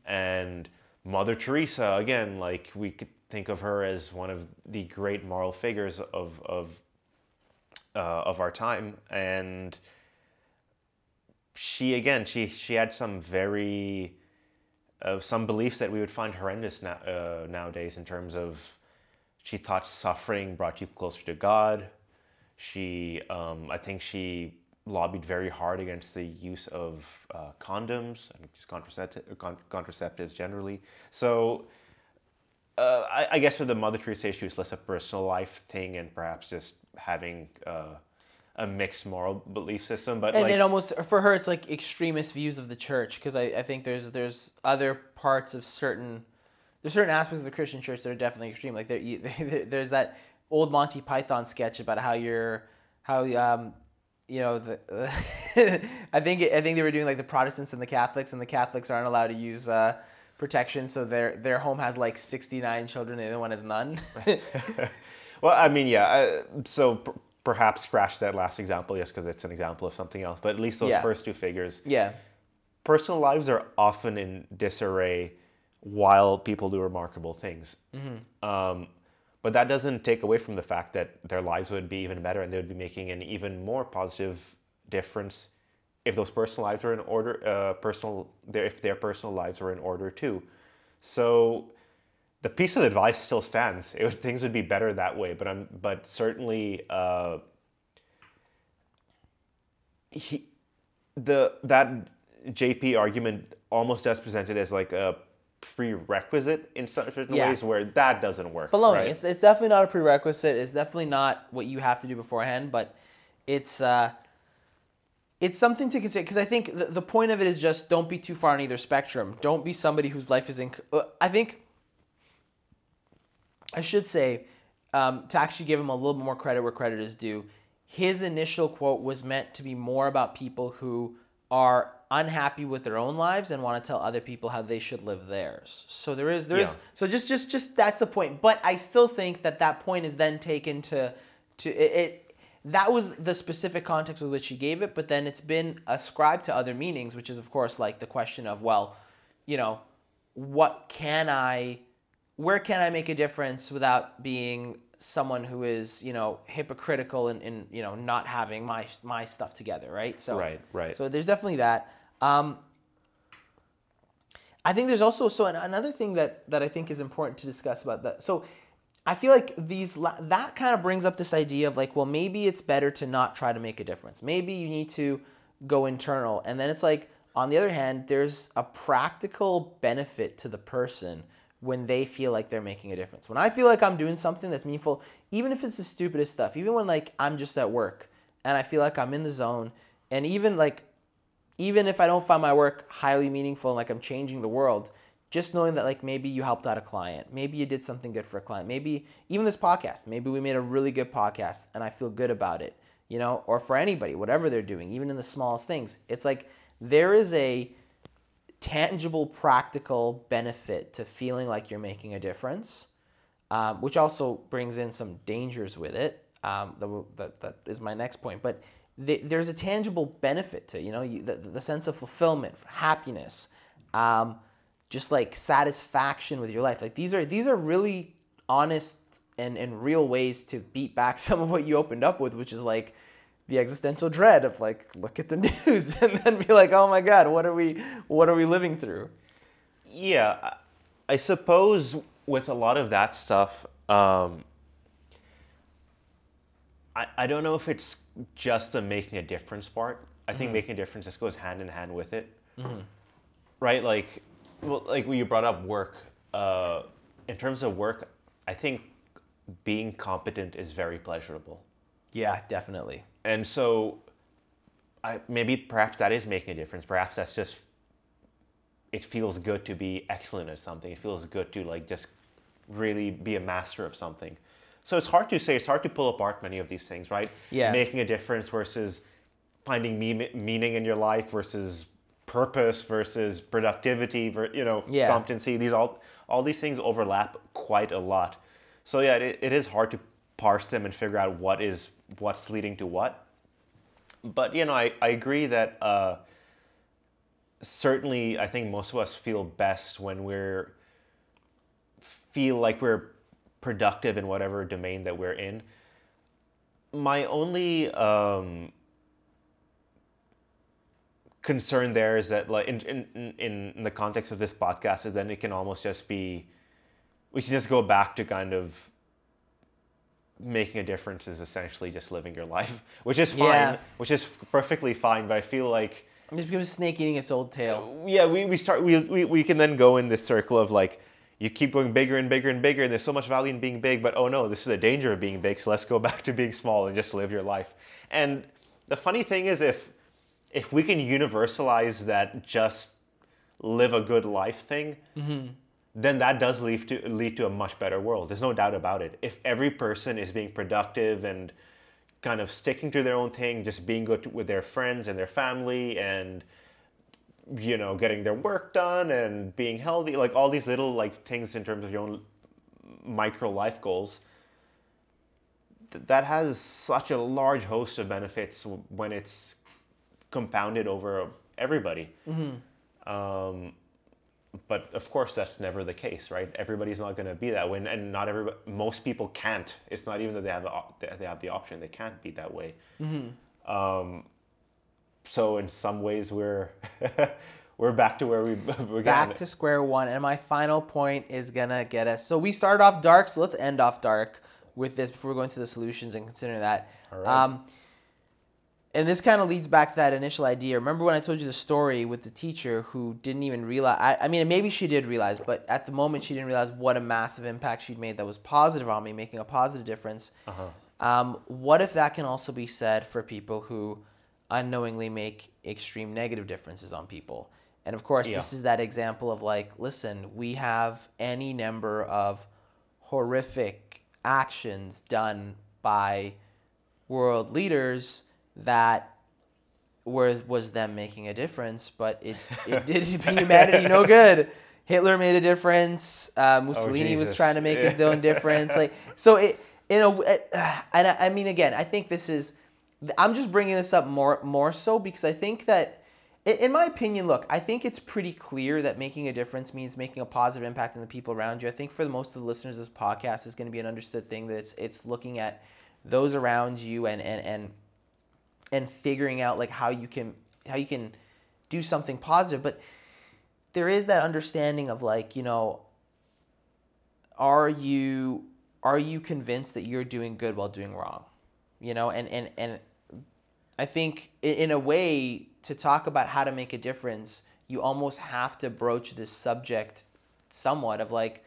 And Mother Teresa, again, like we could think of her as one of the great moral figures of of uh, of our time, and she again she she had some very uh, some beliefs that we would find horrendous now, uh, nowadays in terms of she thought suffering brought you closer to God. She, um, I think she lobbied very hard against the use of uh, condoms and just contracepti- con- contraceptives generally. So uh, I, I guess for the Mother Teresa issue, it's less a personal life thing and perhaps just having uh, a mixed moral belief system. But and like, it almost for her it's like extremist views of the church because I, I think there's there's other parts of certain there's certain aspects of the Christian church that are definitely extreme. Like there, you, [laughs] there's that old Monty Python sketch about how you're how um you know the [laughs] I think I think they were doing like the Protestants and the Catholics and the Catholics aren't allowed to use uh, protection so their their home has like 69 children and the other one has none. [laughs] well, I mean, yeah. Uh, so perhaps scratch that last example, yes, because it's an example of something else. But at least those Yeah. first two figures, yeah. personal lives are often in disarray while people do remarkable things. Um, but that doesn't take away from the fact that their lives would be even better and they would be making an even more positive difference if those personal lives were in order. Uh, personal, their, if their personal lives were in order too. So the piece of advice still stands. It would, things would be better that way. But I'm, but certainly. Uh, he, the that JP argument almost does present it as like a prerequisite in some certain Yeah. ways where that doesn't work. Baloney. right? It's, it's definitely not a prerequisite. It's definitely not what you have to do beforehand, but it's uh, it's something to consider because I think the, the point of it is just don't be too far on either spectrum. Don't be somebody whose life is in. uh, I think I should say um, to actually give him a little bit more credit where credit is due. His initial quote was meant to be more about people who are unhappy with their own lives and want to tell other people how they should live theirs. So there is there is Yeah. so just just just that's a point. But I still think that that point is then taken to to it. it that was the specific context with which he gave it, but then it's been ascribed to other meanings, which is of course like the question of well, you know, what can I where can I make a difference without being someone who is, you know, hypocritical and, and you know, not having my my stuff together, right? So Right, right. So there's definitely that. Um, I think there's also so another thing that that I think is important to discuss about that. So I feel like these that kind of brings up this idea of like, well, maybe it's better to not try to make a difference. Maybe you need to go internal, and then it's like, on the other hand, there's a practical benefit to the person when they feel like they're making a difference. When I feel like I'm doing something that's meaningful, even if it's the stupidest stuff, even when like I'm just at work and I feel like I'm in the zone, and even like even if I don't find my work highly meaningful and like I'm changing the world, just knowing that like maybe you helped out a client, maybe you did something good for a client, maybe even this podcast, maybe we made a really good podcast and I feel good about it, you know, or for anybody, whatever they're doing, even in the smallest things. It's like there is a tangible, practical benefit to feeling like you're making a difference, um, which also brings in some dangers with it. Um, that, is my next point. But th- there's a tangible benefit to you know you, the, the sense of fulfillment, happiness, um, just like satisfaction with your life. Like these are these are really honest and, and real ways to beat back [laughs] some of what you opened up with, which is like the existential dread of like look at the [laughs] news and then be like, oh my god, what are we what are we living through? Yeah, I- suppose with a lot of that stuff, um, I, I don't know if it's just the making a difference part. I think making a difference just goes hand in hand with it, right? Like, well, like when you brought up work. Uh, in terms of work, I think being competent is very pleasurable. Yeah, definitely. And so, I maybe perhaps that is making a difference. Perhaps that's just it feels good to be excellent at something. It feels good to like just really be a master of something. So it's hard to say. It's hard to pull apart many of these things, right? Yeah. Making a difference versus finding me- meaning in your life versus purpose versus productivity, ver- you know, Yeah. competency. These all all these things overlap quite a lot. So yeah, it, it is hard to parse them and figure out what is what's leading to what. But you know, I, I agree that uh, certainly I think most of us feel best when we're feel like we're productive in whatever domain that we're in. My only um, concern there is that like in, in in the context of this podcast is then it can almost just be we can just go back to kind of making a difference is essentially just living your life, [laughs] which is fine, Yeah. which is perfectly fine. But I feel like I'm just because a snake eating its old tail. Uh, yeah, we, we start we, we we can then go in this circle of like you keep going bigger and bigger and bigger, and there's so much value in being big, but oh no, this is a danger of being big, so let's go [laughs] back to being small and just live your life. And the funny thing is, if if we can universalize that just live a good life thing, mm-hmm. Then that does lead to lead to a much better world. There's no doubt about it. If every person is being productive and kind of sticking to their own thing, just being good with their friends and their family and you know getting their work done and being healthy like all these little like things in terms of your own micro life goals th- that has such a large host of benefits when it's compounded over everybody um, but of course that's never the case right everybody's not going to be that way and- not everybody most people can't it's not even that they have the, they have the option they can't be that way um, so in some ways we're [laughs] we're back to where [laughs] we began. back to square one. And my final point is gonna get us. So we started off dark, so let's end off dark with this before we go into the solutions and consider that. All right. Um, and this kind of leads back to that initial idea. Remember when I told you the story with the teacher who didn't even realize? I, I mean, maybe she did realize, but at the moment she didn't realize what a massive impact she'd made that was positive on me, making a positive difference. uh-huh. Um, what if that can also be said for people who unknowingly make extreme negative differences on people? And of course, Yeah. this is that example of like, listen, we have any number of horrific actions done by world leaders that were was them making a difference, but it, [laughs] it did humanity no good. Hitler made a difference. Uh, Mussolini was trying to make his own difference. Like [laughs] so, it in a w- uh, and I, I mean again, I think this is. I'm just bringing this up more more so because I think that, in my opinion, look, I think it's pretty clear that making a difference means making a positive impact on the people around you. I think for the most of the listeners of this podcast is going to be an understood thing that it's it's looking at those around you and and and and figuring out like how you can how you can do something positive. But there is that understanding of like you know are you are you convinced that you're doing good while doing wrong? You know and and and i think in a way to talk about how to make a difference you almost have to broach this subject somewhat of like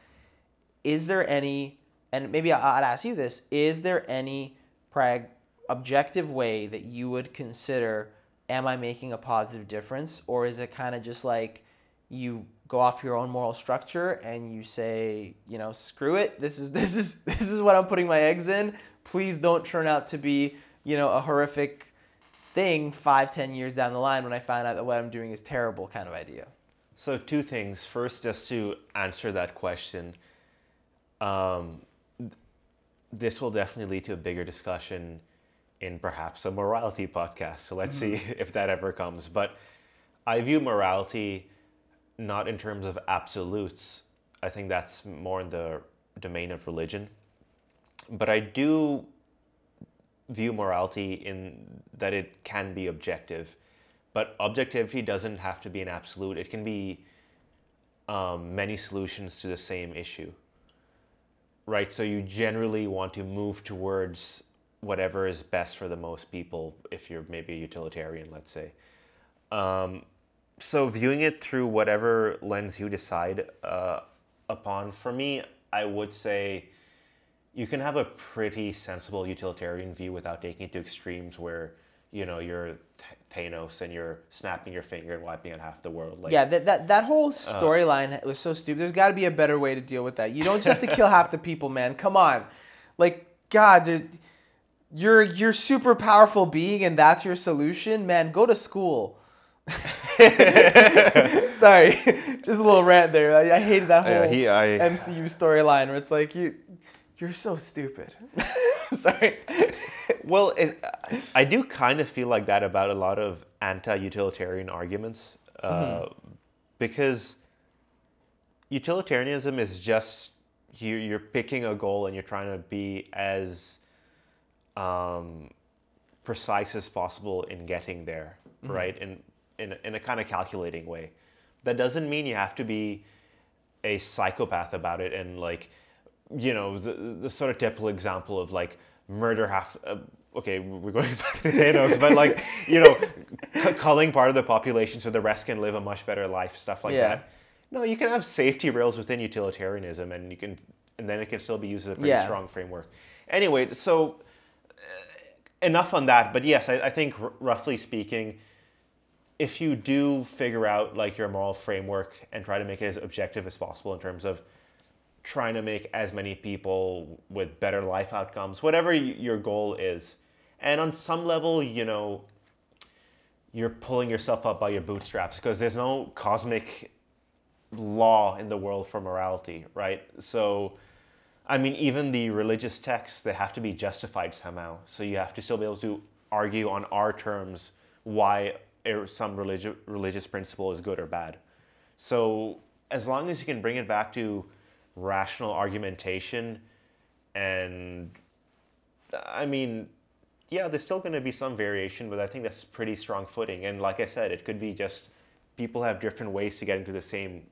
is there any and maybe i'd ask you this is there any prag objective way that you would consider am i making a positive difference? Or is it kind of just like you go off your own moral structure and you say you know screw it. This is [laughs] this is this is what i'm putting my eggs in. Please don't turn out to be you know a horrific thing five ten years down the line when i find out that what i'm doing is terrible kind of idea. So two things. First, just to answer that question, um, th- this will definitely lead to a bigger discussion in perhaps a morality podcast. So let's see [laughs] if that ever comes. But I view morality not in terms of absolutes. I think that's more in the domain of religion. But I do view morality in that it can be objective. But objectivity doesn't have to be an absolute. It can be um, many solutions to the same issue. Right? So you generally want to move towards whatever is best for the most people if you're maybe a utilitarian, let's say. Um, so viewing it through whatever lens you decide uh, upon, for me, I would say you can have a pretty sensible utilitarian view without taking it to extremes where you know you're Th- Thanos and you're snapping your finger and wiping out half the world. Like, yeah that that, that whole storyline was so stupid there's got to be a better way to deal with that you don't just have to kill half the people man come on like god there- you're you're super powerful being and that's your solution? Man go to school. [laughs] [laughs] Sorry just a little rant there. I, I hated that whole Yeah, he- I- MCU storyline where it's like you you're so stupid. [laughs] Sorry. Well, it, I do kind of feel like that about a lot of anti-utilitarian arguments, uh, because utilitarianism is just you, you're picking a goal and you're trying to be as um, precise as possible in getting there, right? In, in in a kind of calculating way. That doesn't mean you have to be a psychopath about it and like you know the, the sort of typical example of like murder half uh, okay we're going [laughs] back to Thanos but like you know c- culling part of the population so the rest can live a much better life stuff like Yeah. that No, you can have safety rails within utilitarianism, and you can, and then it can still be used as a pretty Yeah. strong framework. Anyway, so enough on that. But yes, I, I think r- roughly speaking, if you do figure out like your moral framework and try to make it as objective as possible in terms of trying to make as many people with better life outcomes, whatever y- your goal is, and on some level, you know, you're pulling yourself up by your bootstraps because there's no cosmic law in the world for morality, right? So, I mean, even the religious texts, they have to be justified somehow. So you have to still be able to argue on our terms why some religi- religious principle is good or bad. So as long as you can bring it back to rational argumentation and I mean, yeah, there's still going to be some variation, but I think that's pretty strong footing. And like I said, it could be just people have different ways to get into the same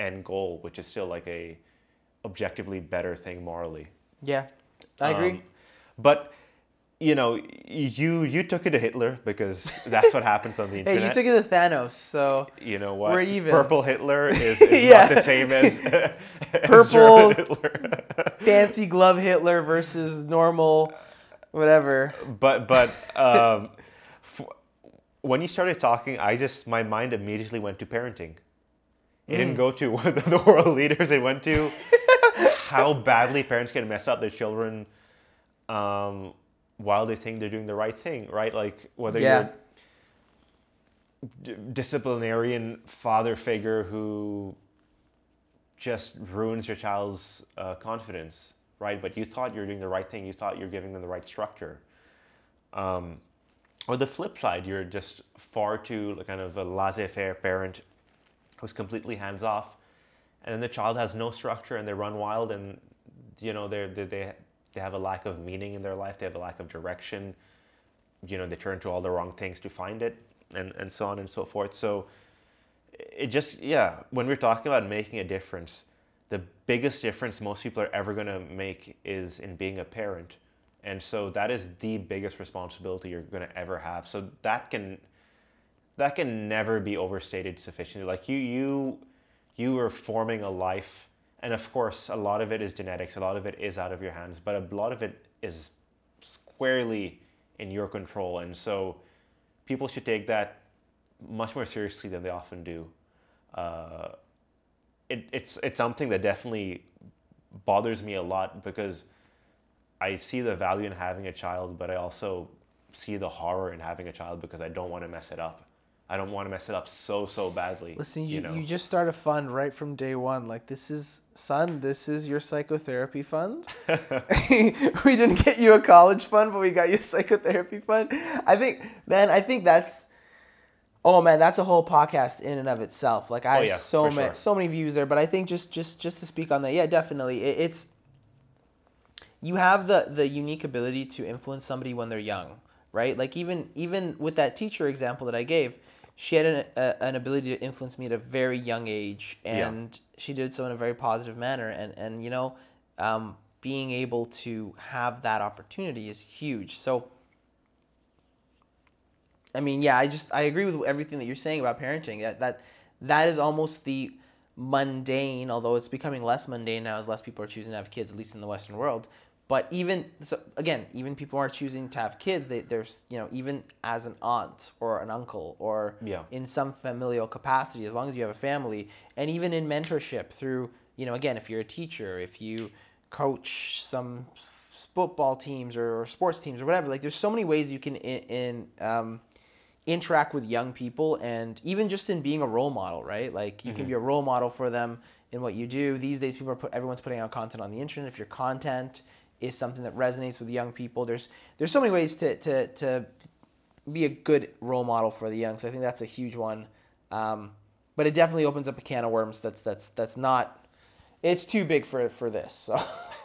end goal, which is still like a objectively better thing morally. Yeah, I agree. Um, but you know, you you took it to Hitler because that's what happens on the [laughs] hey, internet. you took it to Thanos, so You know what? We're even. Purple Hitler [laughs] is, is Yeah. not the same as, [laughs] as Purple- Hitler. fancy glove Hitler versus normal, whatever. but but um, f- when you started talking, I just my mind immediately went to parenting. It Mm. didn't go to [laughs] the world leaders. It went to [laughs] how badly parents can mess up their children um, while they think they're doing the right thing, right? Like whether Yeah. you're d- disciplinarian father figure who just ruins your child's uh, confidence, right? But you thought you're doing the right thing. You thought you're giving them the right structure. Um, or the flip side, you're just far too kind of a laissez-faire parent who's completely hands off, and then the child has no structure and they run wild and you know they they they have a lack of meaning in their life. They have a lack of direction. You know they turn to all the wrong things to find it, and and so on and so forth. So it just yeah when we're talking about making a difference the biggest difference most people are ever going to make is in being a parent and so that is the biggest responsibility you're going to ever have so that can that can never be overstated sufficiently like you you you are forming a life and of course a lot of it is genetics a lot of it is out of your hands but a lot of it is squarely in your control and so people should take that much more seriously than they often do. Uh, it, it's it's something that definitely bothers me a lot because I see the value in having a child, but I also see the horror in having a child because I don't want to mess it up. I don't want to mess it up so so badly. Listen, you, you, know. just start a fund right from day one. Like this is son, this is your psychotherapy fund. [laughs] [laughs] we didn't get you a college fund, but we got you a psychotherapy fund. I think, man, I think that's. Oh man, that's a whole podcast in and of itself. Like I Oh, yeah, have so many sure. so many views there, but I think just just just to speak on that, yeah, definitely, it, it's you have the the unique ability to influence somebody when they're young, right? Like even even with that teacher example that I gave, she had an, a, an ability to influence me at a very young age, Yeah. and she did so in a very positive manner. And and you know, um, being able to have that opportunity is huge. So. I mean, yeah, I just I agree with everything that you're saying about parenting. That that that is almost the mundane, although it's becoming less mundane now as less people are choosing to have kids, at least in the Western world. But even so, again, even people aren't choosing to have kids. They, there's you know even as an aunt or an uncle or Yeah. in some familial capacity, as long as you have a family, and even in mentorship through you know again if you're a teacher, if you coach some football teams or, or sports teams or whatever, like there's so many ways you can in, in um, interact with young people and even just in being a role model, right? Like you can be a role model for them in what you do. These days, people are put, everyone's putting out content on the internet. If your content is something that resonates with young people, there's there's so many ways to to to be a good role model for the young. So I think that's a huge one. Um, but it definitely opens up a can of worms. That's that's that's not. It's too big for for this.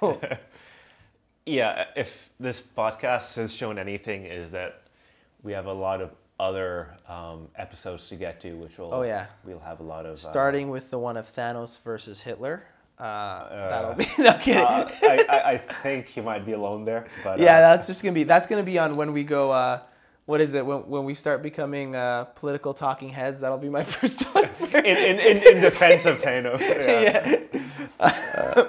So [laughs] yeah, if this podcast has shown anything, is that we have a lot of other um, episodes to get to, which will Oh, yeah. we'll have a lot of uh, starting with the one of Thanos versus Hitler. Uh, that'll [laughs] be no kidding. Uh, I, I, I think you might be alone there, but yeah, uh, that's just gonna be that's gonna be on when we go uh, what is it when, when we start becoming uh, political talking heads? That'll be my [laughs] first one. in, in, in, in defense of Thanos. [laughs] yeah.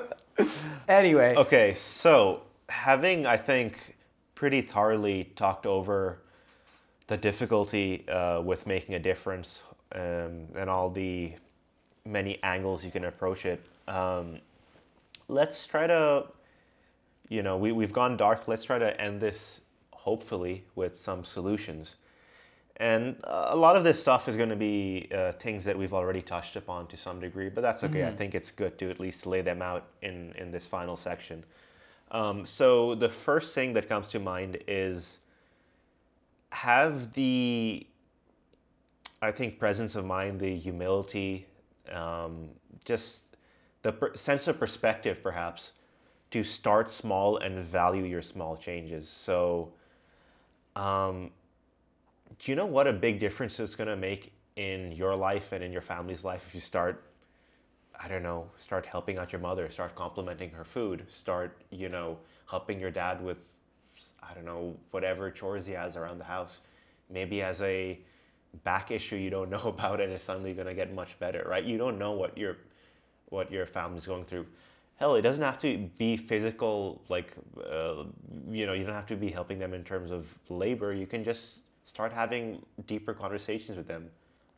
anyway, Okay, so having, I think, pretty thoroughly talked over the difficulty uh, with making a difference um, and all the many angles you can approach it, um, let's try to, you know, we, we've gone dark. Let's try to end this hopefully with some solutions. And a lot of this stuff is going to be uh, things that we've already touched upon to some degree, but that's okay. I think it's good to at least lay them out in, in this final section. Um, so, the first thing that comes to mind is have the, I think, presence of mind, the humility, um, just the per- sense of perspective, perhaps, to start small and value your small changes. So, um, do you know what a big difference it's going to make in your life and in your family's life if you start i don't know start helping out your mother start complimenting her food start you know helping your dad with i don't know whatever chores he has around the house maybe as a back issue you don't [laughs] know about and it's suddenly going to get much better right you don't know what your what your family's going through. Hell it doesn't have to be physical like uh, you know you don't have to be helping them in terms of labor. You can just start having deeper conversations with them.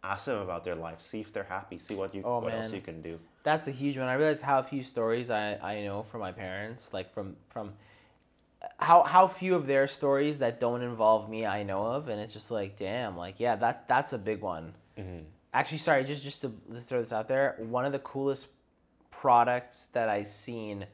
Ask them about their life. See if they're happy. See what you Oh, what else you can do. That's a huge one. I realize how few stories I, I know from my parents, like from from how how few of their stories that don't involve me I know of, and it's just like, damn, like yeah, that that's a big one. Actually, sorry, just just to, to throw this out there, one of the coolest products that I've seen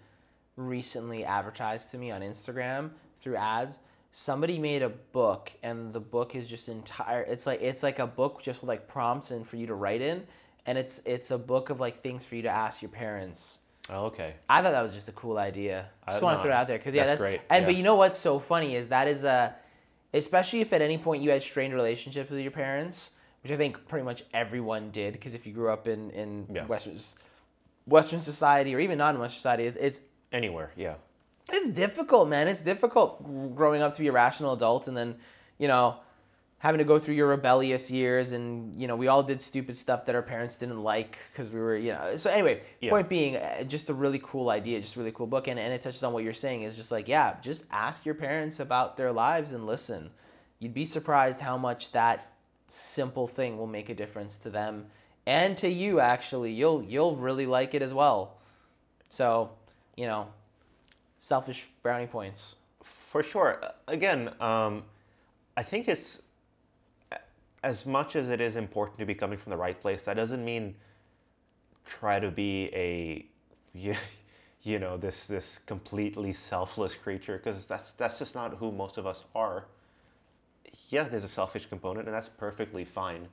recently advertised to me on Instagram through ads. Somebody made a book, and the book is just entire. It's like it's like a book just with like prompts and for you to write in, and it's it's a book of like things for you to ask your parents. oh, okay I thought that was just a cool idea. I- Just want to throw it out there because yeah, that's that's great, And but you know what's so funny is that is a, especially if at any point you had strained relationships with your parents, which I think pretty much everyone did because if you grew up in in Yeah. Western Western society or even non-Western society, it's, it's anywhere yeah it's difficult, man. It's difficult growing up to be a rational adult and then, you know, having to go through your rebellious years and, you know, we all did stupid stuff that our parents didn't like because we were, you know. So anyway, Yeah. point being, uh, just a really cool idea, just a really cool book. And, and it touches on what you're saying is just like, yeah, just ask your parents about their lives and listen. You'd be surprised how much that simple thing will make a difference to them and to you actually. You'll you'll really like it as well. So, you know, selfish brownie points. For sure. Again, um, I think it's as much as it is important to be coming from the right place. That doesn't mean try to be a you, you know this this completely selfless creature because that's that's just not who most of us are. Yeah, there's a selfish component, and that's perfectly fine.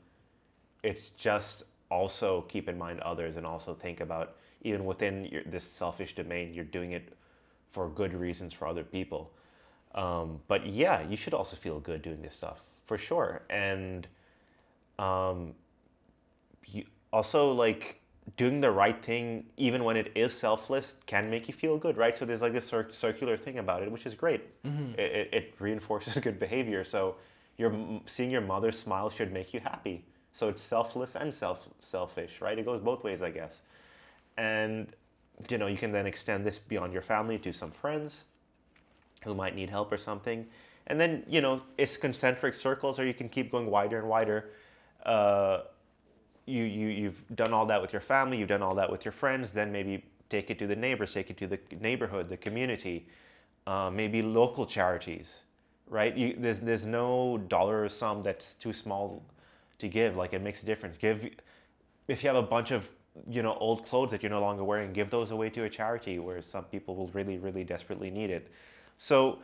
It's just also keep in mind others and also think about even within your, this selfish domain, you're doing it for good reasons for other people. Um, but yeah, you should also feel good doing this stuff for sure. And um, you also like doing the right thing, even when it is selfless, can make you feel good, right? So there's like this cir- circular thing about it, which is great. It, it, it reinforces [laughs] good behavior. So your seeing your mother smile should make you happy. So it's selfless and self selfish, right? It goes both ways, I guess. And you know, you can then extend this beyond your family to some friends who might need help or something. And then, you know, it's concentric circles, or you can keep going wider and wider. Uh, you, you, you've done all that with your family, you've done all that with your friends, then maybe take it to the neighbors, take it to the neighborhood, the community, uh, maybe local charities, right? You, there's, there's no dollar sum that's too small to give. Like, it makes a difference. Give, if you have a bunch of you know old clothes that you're no longer wearing give those away to a charity where some people will really really desperately need it so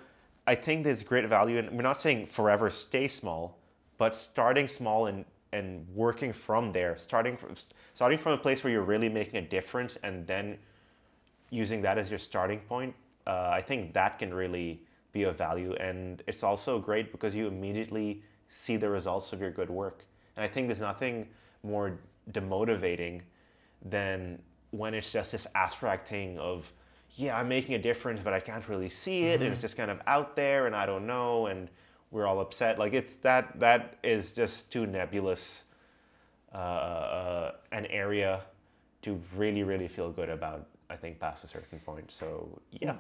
i think there's great value and we're not saying forever stay small but starting small and and working from there starting from starting from a place where you're really making a difference and then using that as your starting point uh, i think that can really be of value and it's also great because you immediately see the results of your good work and i think there's nothing more demotivating than when it's just this abstract thing of yeah i'm making a difference but i can't really see it and it's just kind of out there and i don't know and we're all upset. Like it's that that is just too nebulous uh, uh, an area to really really feel good about. I think past a certain point. So yeah.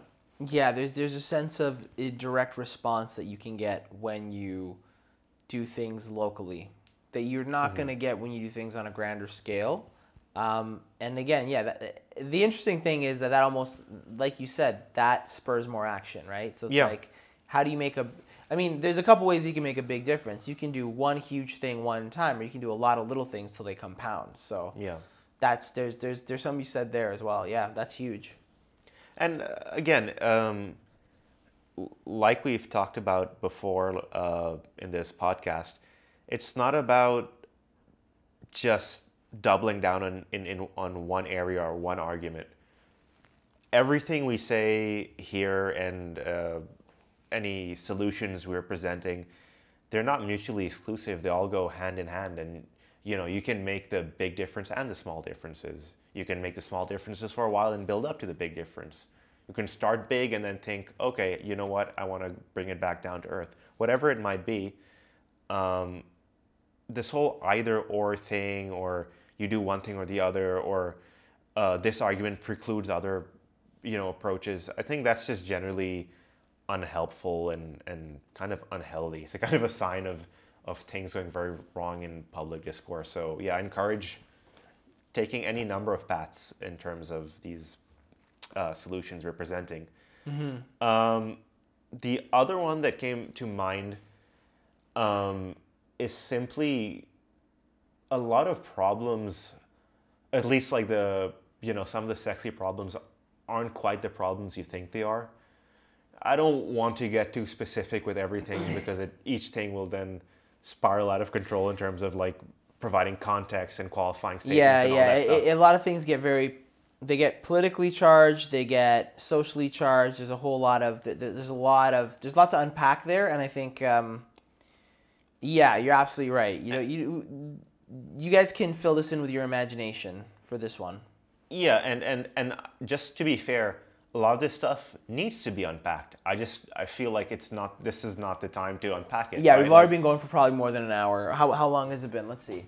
Yeah, there's there's a sense of a direct response that you can get when you do things locally that you're not Mm-hmm. going to get when you do things on a grander scale. Um, and again, yeah, that, the interesting thing is that that almost, like you said, that spurs more action, right? So it's Yeah. like, how do you make a? I mean, there's a couple ways you can make a big difference. You can do one huge thing one time, or you can do a lot of little things till they compound. So Yeah. that's there's there's there's something you said there as well. Yeah, that's huge. And uh, again, um, like we've talked about before uh, in this podcast, it's not about just doubling down on in, in on one area or one argument. Everything we say here and uh, any solutions we're presenting, they're not mutually exclusive. They all go hand in hand, and you know you can make the big difference and the small differences. You can make the small differences for a while and build up to the big difference. You can start big and then think, okay, you know what? I want to bring it back down to earth. Whatever it might be, um, this whole either or thing, or you do one thing or the other, or uh, this argument precludes other, you know, approaches. I think that's just generally unhelpful and, and kind of unhealthy. It's a kind of a sign of of things going very wrong in public discourse. So yeah, I encourage taking any number of paths in terms of these uh, solutions we're presenting. Um, the other one that came to mind um, is simply a lot of problems, at least like the, you know, some of the sexy problems aren't quite the problems you think they are. I don't want to get too specific with everything [clears throat] because it, each thing will then spiral out of control in terms of like providing context and qualifying statements yeah, and all yeah. that it- it- a lot of things get very, they get politically charged. They get socially charged. There's a whole lot of th- th- there's a lot of there's lots to unpack there, and I think, um, yeah, you're absolutely right. You know, you you guys can fill this in with your imagination for this one. Yeah, and, and and just to be fair, a lot of this stuff needs to be unpacked. I just I feel like it's not. This is not the time to unpack it. Yeah, right? we've already Like, been going for probably more than an hour. How how long has it been? Let's see.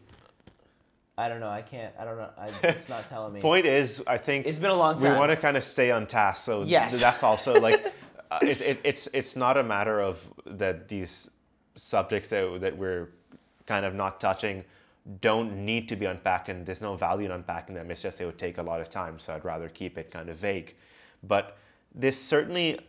I don't know. I can't. I don't know. I, it's not telling me. [laughs] Point is, I think It's been a long time. We want to kind of stay on task, so Yes. that's also like uh, [laughs] it, it, it's it's not a matter of that these subjects that that we're kind of not touching don't need to be unpacked, and there's no value in unpacking them. It's just it would take a lot of time, so I'd rather keep it kind of vague. But there's certainly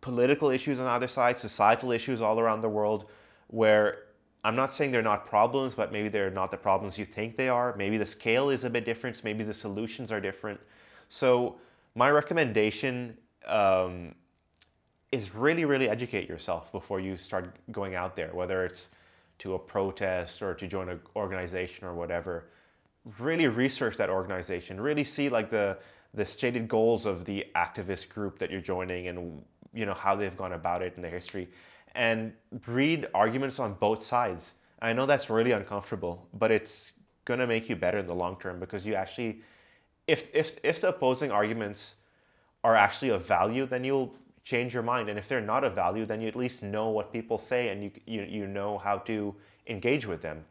political issues on either side, societal issues all around the world, where I'm not saying they're not problems, but maybe they're not the problems you think they are. Maybe the scale is a bit different. Maybe the solutions are different. So my recommendation um, is really, really educate yourself before you start going out there, whether it's to a protest or to join an organization or whatever. Really research that organization. Really see like the the stated goals of the activist group that you're joining and you know how they've gone about it in their history and read arguments on both sides. I know that's really uncomfortable, but it's to make you better in the long term because you actually if if if the opposing arguments are actually of value, then you'll change your mind. And if they're not of value, then you at least know what people say and you you, you know how to engage with them.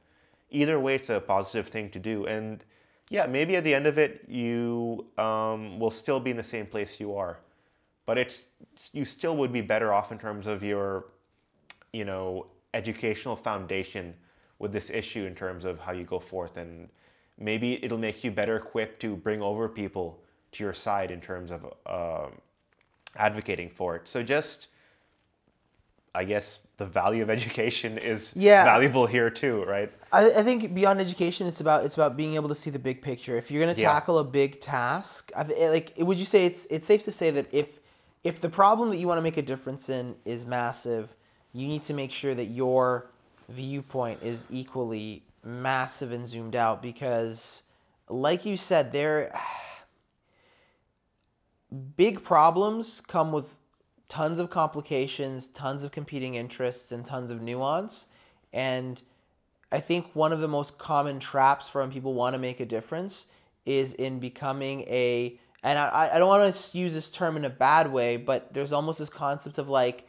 Either way, it's a positive thing to do. And yeah, maybe at the end of it, you um, will still be in the same place you are, but it's you still would be better off in terms of your, you know, educational foundation with this issue in terms of how you go forth and maybe it'll make you better equipped to bring over people to your side in terms of um advocating for it. So just, I guess the value of [laughs] education is Yeah. valuable here too, right? I, I think beyond education, it's about it's about being able to see the big picture. If you're going to Yeah. tackle a big task, I, like would you say it's it's safe to say that if if the problem that you want to make a difference in is massive, you need to make sure that your viewpoint is equally massive and zoomed out because, like you said, there big problems come with tons of complications, tons of competing interests, and tons of nuance. And I think one of the most common traps for when people want to make a difference is in becoming a, and I, I don't want to use this term in a bad way, but there's almost this concept of like,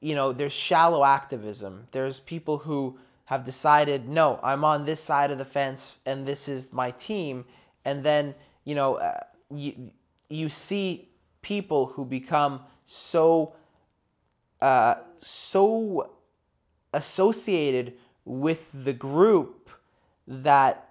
you know, there's shallow activism. There's people who have decided, no, I'm on this side of the fence and this is my team. And then, you know, uh, you, you see people who become so, uh, so associated with the group that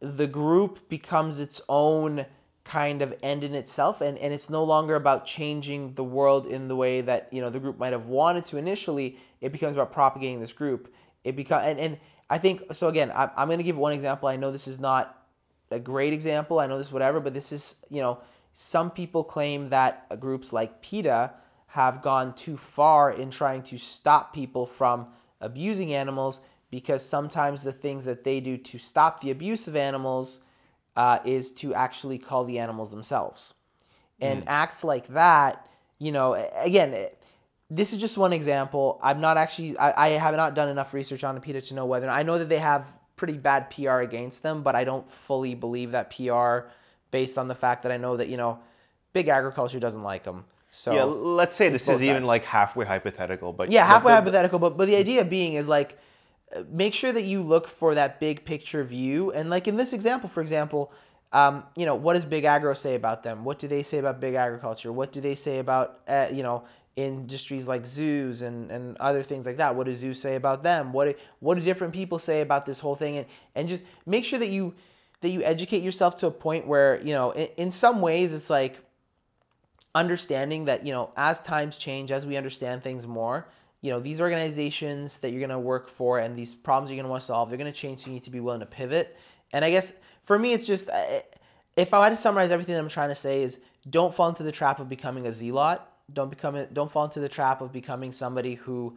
the group becomes its own kind of end in itself and, and it's no longer about changing the world in the way that you know the group might have wanted to initially. It becomes about propagating this group. It become and, and i think so again I, i'm going to give one example. I know this is not a great example. I know this whatever but this is you know some people claim that groups like PETA have gone too far in trying to stop people from abusing animals because sometimes the things that they do to stop the abuse of animals uh, is to actually call the animals themselves. And mm. acts like that, you know, again, this is just one example. I'm not actually, I, I have not done enough research on PETA to know whether, I know that they have pretty bad PR against them, but I don't fully believe that PR based on the fact that I know that, you know, big agriculture doesn't like them. So yeah, let's say this is sides. even like halfway hypothetical, but yeah, halfway but, hypothetical. But but the idea being is like make sure that you look for that big picture view. And like in this example, for example, um, you know, what does Big Agro say about them? What do they say about big agriculture? What do they say about, uh, you know, industries like zoos and, and other things like that? What do zoos say about them? What do, what do different people say about this whole thing? And, and just make sure that you that you educate yourself to a point where, you know, in, in some ways it's like understanding that, you know, as times change, as we understand things more, you know, these organizations that you're going to work for and these problems you're going to want to solve, they're going to change. So you need to be willing to pivot. And I guess for me, it's just if I had to summarize everything I'm trying to say is don't fall into the trap of becoming a zealot. Don't become don't fall into the trap of becoming somebody who,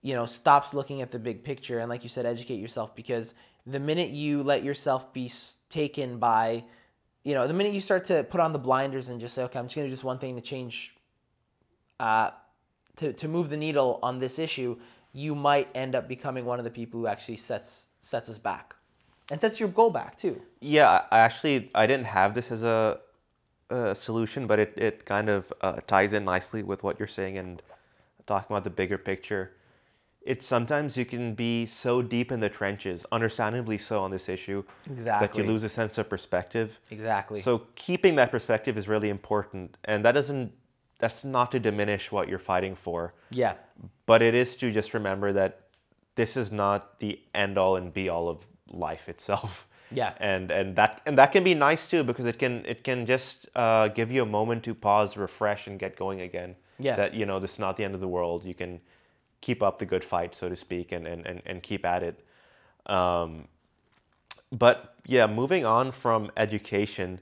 you know, stops looking at the big picture and like you said, educate yourself because the minute you let yourself be taken by, you know, the minute you start to put on the blinders and just say, okay, I'm just gonna do this one thing to change, uh, to, to move the needle on this issue, you might end up becoming one of the people who actually sets sets us back and sets your goal back too. Yeah, I actually I didn't have this as a, a solution, but it, it kind of uh, ties in nicely with what you're saying and talking about the bigger picture. It's sometimes you can be so deep in the trenches, understandably so on this issue, exactly. that you lose a sense of perspective. Exactly. So keeping that perspective is really important, and that doesn't that's not to diminish what you're fighting for. Yeah. But it is to just remember that this is not the end all and be all of life itself. [laughs] Yeah. And and that and that can be nice too because it can it can just uh, give you a moment to pause, refresh, and get going again. Yeah. That you know this is not the end of the world. You can keep up the good fight, so to speak, and and and, and keep at it. Um, but yeah, moving on from education.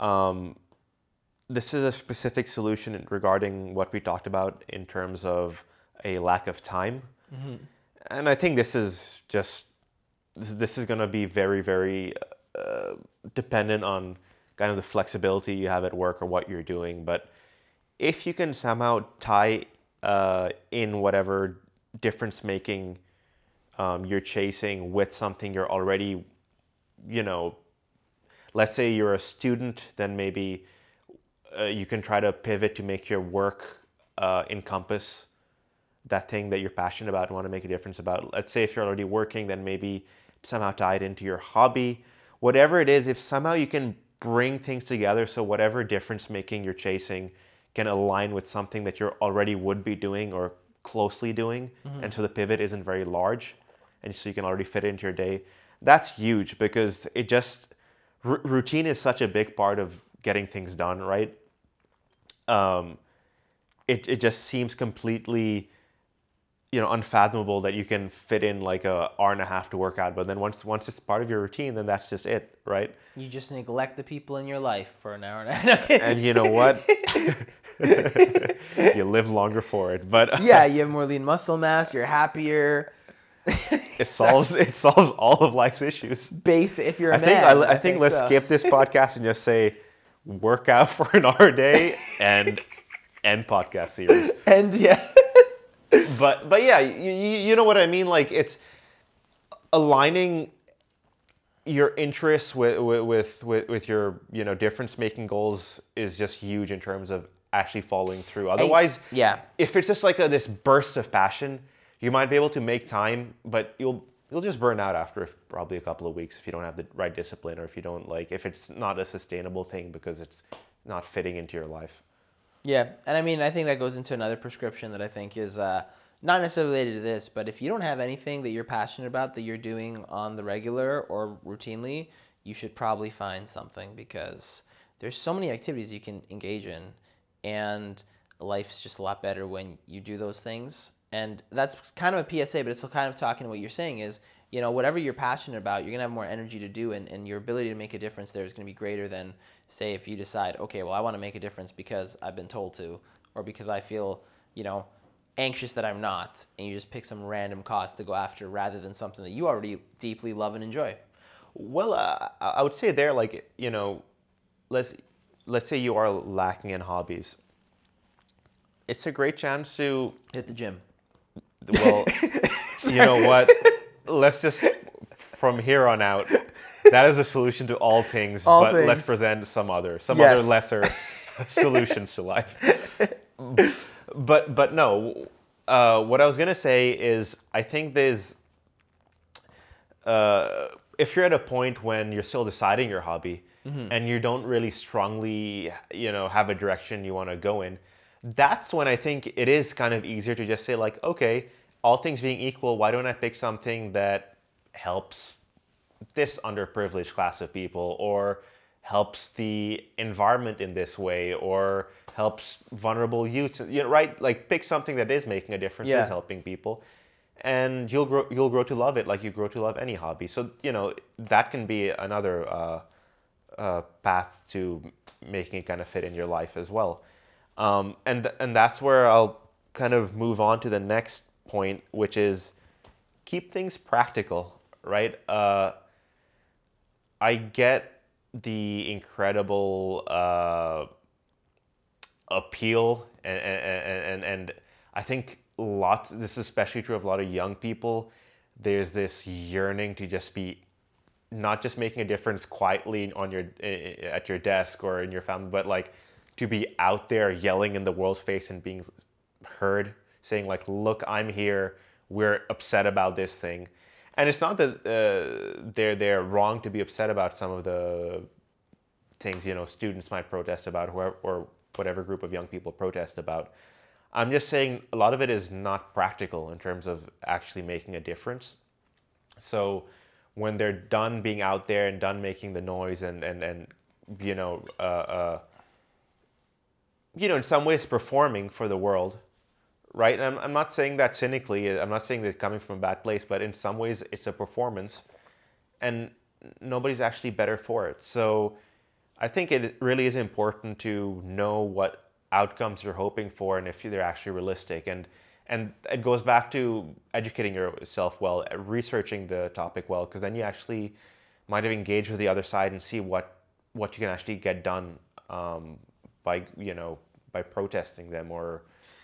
Um, this is a specific solution regarding what we talked about in terms of a lack of time. Mm-hmm. And I think this is just this is going to be very very uh, dependent on kind of the flexibility you have at work or what you're doing. But if you can somehow tie uh, in whatever difference making um, you're chasing with something you're already, you know, let's say you're a student, then maybe uh, you can try to pivot to make your work uh, encompass that thing that you're passionate about and want to make a difference about. Let's say if you're already working, then maybe somehow tie it into your hobby. Whatever it is, if somehow you can bring things together so whatever difference making you're chasing can align with something that you're already would be doing or closely doing, mm-hmm. and so the pivot isn't very large, and so you can already fit it into your day. That's huge because it just r- routine is such a big part of getting things done, right? um, it, it just seems completely you know unfathomable that you can fit in like a hour and a half to work out but then once once it's part of your routine then that's just it right you just neglect the people in your life for an hour and a half and you know what [laughs] [laughs] you live longer for it but [laughs] yeah you have more lean muscle mass you're happier [laughs] it solves it solves all of life's issues base if you're a I man, think I, I, think, think let's so. skip this podcast and just say work out for an hour a day and end podcast series. And yeah. but but yeah, you, you know what I mean? Like it's aligning your interests with with with with your you know difference making goals is just huge in terms of actually following through. Otherwise, yeah. if it's just like a, this burst of passion, you might be able to make time, but you'll you'll just burn out after probably a couple of weeks if you don't have the right discipline or if you don't like if it's not a sustainable thing because it's not fitting into your life. Yeah, and I mean, I think that goes into another prescription that I think is uh, not necessarily related to this, but if you don't have anything that you're passionate about that you're doing on the regular or routinely, you should probably find something because there's so many activities you can engage in, and life's just a lot better when you do those things. And that's kind of a PSA, but it's still kind of talking to what you're saying is, you know, whatever you're passionate about, you're gonna have more energy to do, and, and your ability to make a difference there is gonna be greater than, say, if you decide, okay, well, I want to make a difference because I've been told to, or because I feel, you know, anxious that I'm not, and you just pick some random cause to go after rather than something that you already deeply love and enjoy. Well, uh, I would say there, like you know, let's let's say you are lacking in hobbies. It's a great chance to hit the gym. Well, [laughs] you know what? Let's just from here on out. That is a solution to all things, all but things. let's present some other, some yes. other lesser [laughs] solutions to life. But but no, uh, what I was gonna say is I think there's. Uh, if you're at a point when you're still deciding your hobby mm-hmm. and you don't really strongly, you know, have a direction you want to go in, that's when I think it is kind of easier to just say like, okay, all things being equal, why don't I pick something that helps this underprivileged class of people or helps the environment in this way or helps vulnerable youth you know right like pick something that is making a difference yeah. is helping people and you'll grow you'll grow to love it like you grow to love any hobby so you know that can be another uh, uh, path to making it kind of fit in your life as well um, and and that's where I'll kind of move on to the next point which is keep things practical right uh, I get the incredible uh, appeal and, and, and, and I think lots, this is especially true of a lot of young people. There's this yearning to just be not just making a difference quietly on your at your desk or in your family, but like to be out there yelling in the world's face and being heard, saying like, "Look, I'm here. We're upset about this thing." And it's not that uh, they're they're wrong to be upset about some of the things you know students might protest about, or, or whatever group of young people protest about. I'm just saying a lot of it is not practical in terms of actually making a difference. So when they're done being out there and done making the noise and and and you know uh, uh, you know in some ways performing for the world, right? And I'm I'm not saying that cynically. I'm not saying that coming from a bad place, but in some ways it's a performance, and nobody's actually better for it. So I think it really is important to know what outcomes you're hoping for and if they're actually realistic. And and it goes back to educating yourself well, researching the topic well, because then you actually might have engaged with the other side and see what what you can actually get done um, by you know by protesting them or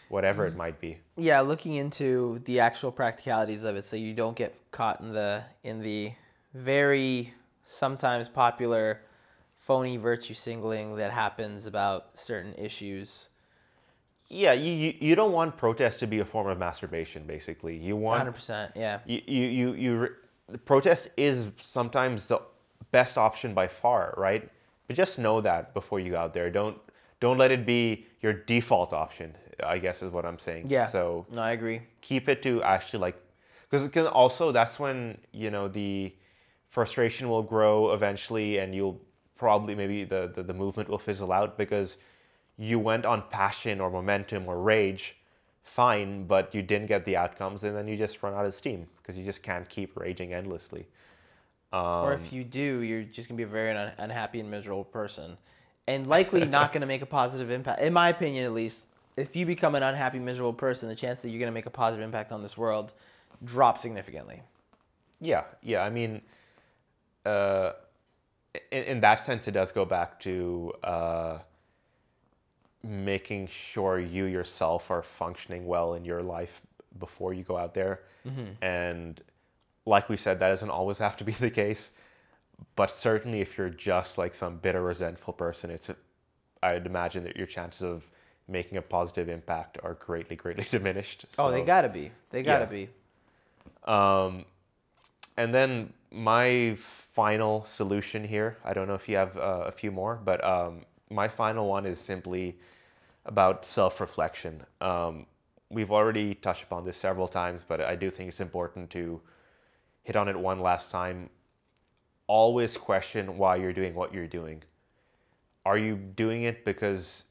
whatever it might be. Yeah, looking into the actual practicalities of it, so you don't get caught in the in the very sometimes popular phony virtue signaling that happens about certain issues. Yeah, you, you, don't want protest to be a form of masturbation. Basically, you want 100%. Yeah. You you you, you protest is sometimes the best option by far, right? But just know that before you go out there. Don't don't let it be your default option. I guess is what I'm saying. Yeah. So no, I agree. Keep it to actually like, because it can also that's when you know the frustration will grow eventually, and you'll probably maybe the, the, the movement will fizzle out because you went on passion or momentum or rage fine but you didn't get the outcomes and then you just run out of steam because you just can't keep raging endlessly. Um, or if you do you're just going to be a very un- unhappy and miserable person and likely not [laughs] going to make a positive impact in my opinion at least if you become an unhappy miserable person the chance that you're going to make a positive impact on this world drops significantly. Yeah yeah i mean uh, in, in that sense, it does go back to uh, making sure you yourself are functioning well in your life before you go out there. Mm-hmm. And like we said, that doesn't always have to be [laughs] the case. But certainly, if you're just like some bitter, resentful person, it's a, I'd imagine that your chances of making a positive impact are greatly, greatly [laughs] diminished. Oh, they gotta be. They gotta Yeah. be. Um, and then my final solution here, I don't know if you have uh, a few more, but um, my final one is simply about self reflection. Um, we've already touched upon this several times, but I do think it's important to hit on it one last time. Always question why you're doing what you're doing. Are you doing it because,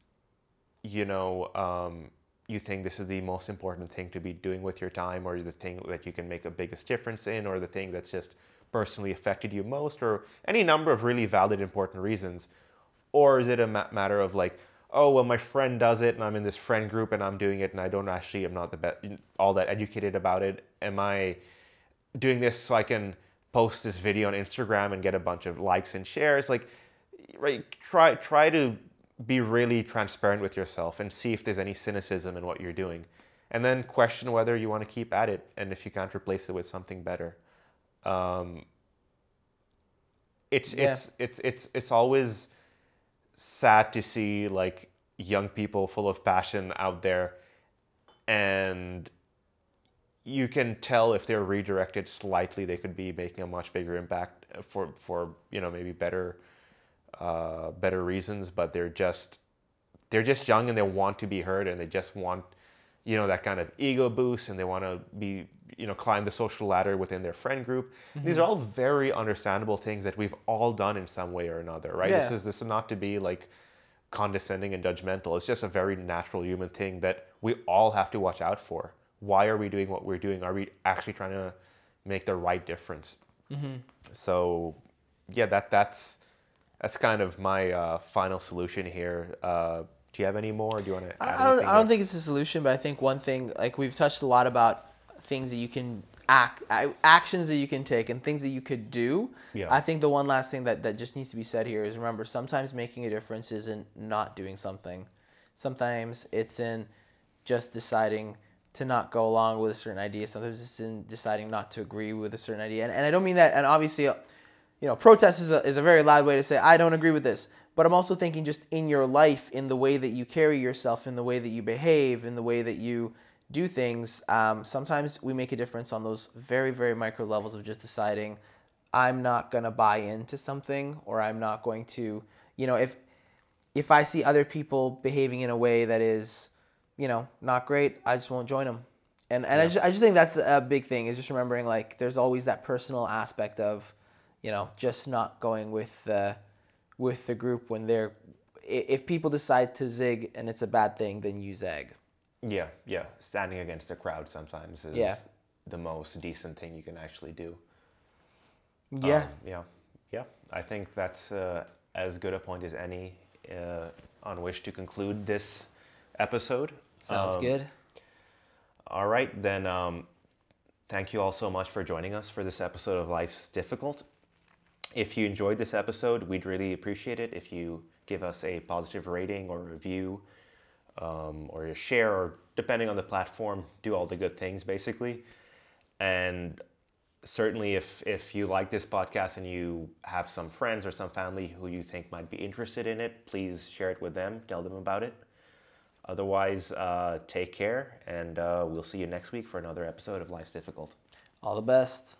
you know, um, you think this is the most important thing to be doing with your time, or the thing that you can make the biggest difference in, or the thing that's just personally affected you most, or any number of really valid, important reasons? Or is it a ma- matter of like, oh, well, my friend does it, and I'm in this friend group, and I'm doing it, and I don't actually, I'm not the be- all that educated about it. Am I doing this so I can post this video on Instagram and get a bunch of likes and shares? Like, right? Try try to be really transparent with yourself and see if there's any cynicism in what you're doing, and then question whether you want to keep at it and if you can't replace it with something better. Um, it's Yeah. it's it's it's it's always sad to see like young people full of passion out there. And you can tell if they're redirected slightly they could be making a much bigger impact for for you know maybe better uh, better reasons but they're just they're just young and they want to be heard and they just want you know that kind of ego boost and they want to be you know climb the social ladder within their friend group. These are all very understandable things that we've all done in some way or another right? This is this is not to be like condescending and judgmental. It's just a very natural human thing that we all have to watch out for. Why are we doing what we're doing? Are we actually trying to make the right difference? So yeah that that's that's kind of my uh, final solution here. Uh, do you have any more do you want to I, I don't. I don't think it's a solution, but I think one thing, like we've touched a lot about things that you can act, actions that you can take, and things that you could do. Yeah. I think the one last thing that that just needs to be said here is remember, sometimes making a difference isn't not doing something. Sometimes it's in just deciding to not go along with a certain idea. Sometimes it's in deciding not to agree with a certain idea. And, and I don't mean that. And obviously, you know, protest is a, is a very loud way to say I don't agree with this. But I'm also thinking just in your life, in the way that you carry yourself, in the way that you behave, in the way that you do things. Um, sometimes we make a difference on those very, very micro levels of just deciding I'm not gonna buy into something, or I'm not going to, you know, if if I see other people behaving in a way that is, you know, not great, I just won't join them. And and I, just, I just think that's a big thing is just remembering like there's always that personal aspect of, you know, just not going with the with the group when they're if people decide to zig and it's a bad thing, then you zag. Yeah, yeah. Standing against the crowd sometimes is Yeah. the most decent thing you can actually do. Yeah. Um, yeah. Yeah. I think that's uh, as good a point as any uh, on which to conclude this episode. Sounds Um, good. All right, then. Um, thank you all so much for joining us for this episode of Life's Difficult. If you enjoyed this episode, we'd really appreciate it if you give us a positive rating or review um, or a share, or depending on the platform, do all the good things basically. And certainly, if, if you like this podcast and you have some friends or some family who you think might be interested in it, please share it with them, tell them about it. Otherwise, uh, take care, and uh, we'll see you next week for another episode of Life's Difficult. All the best.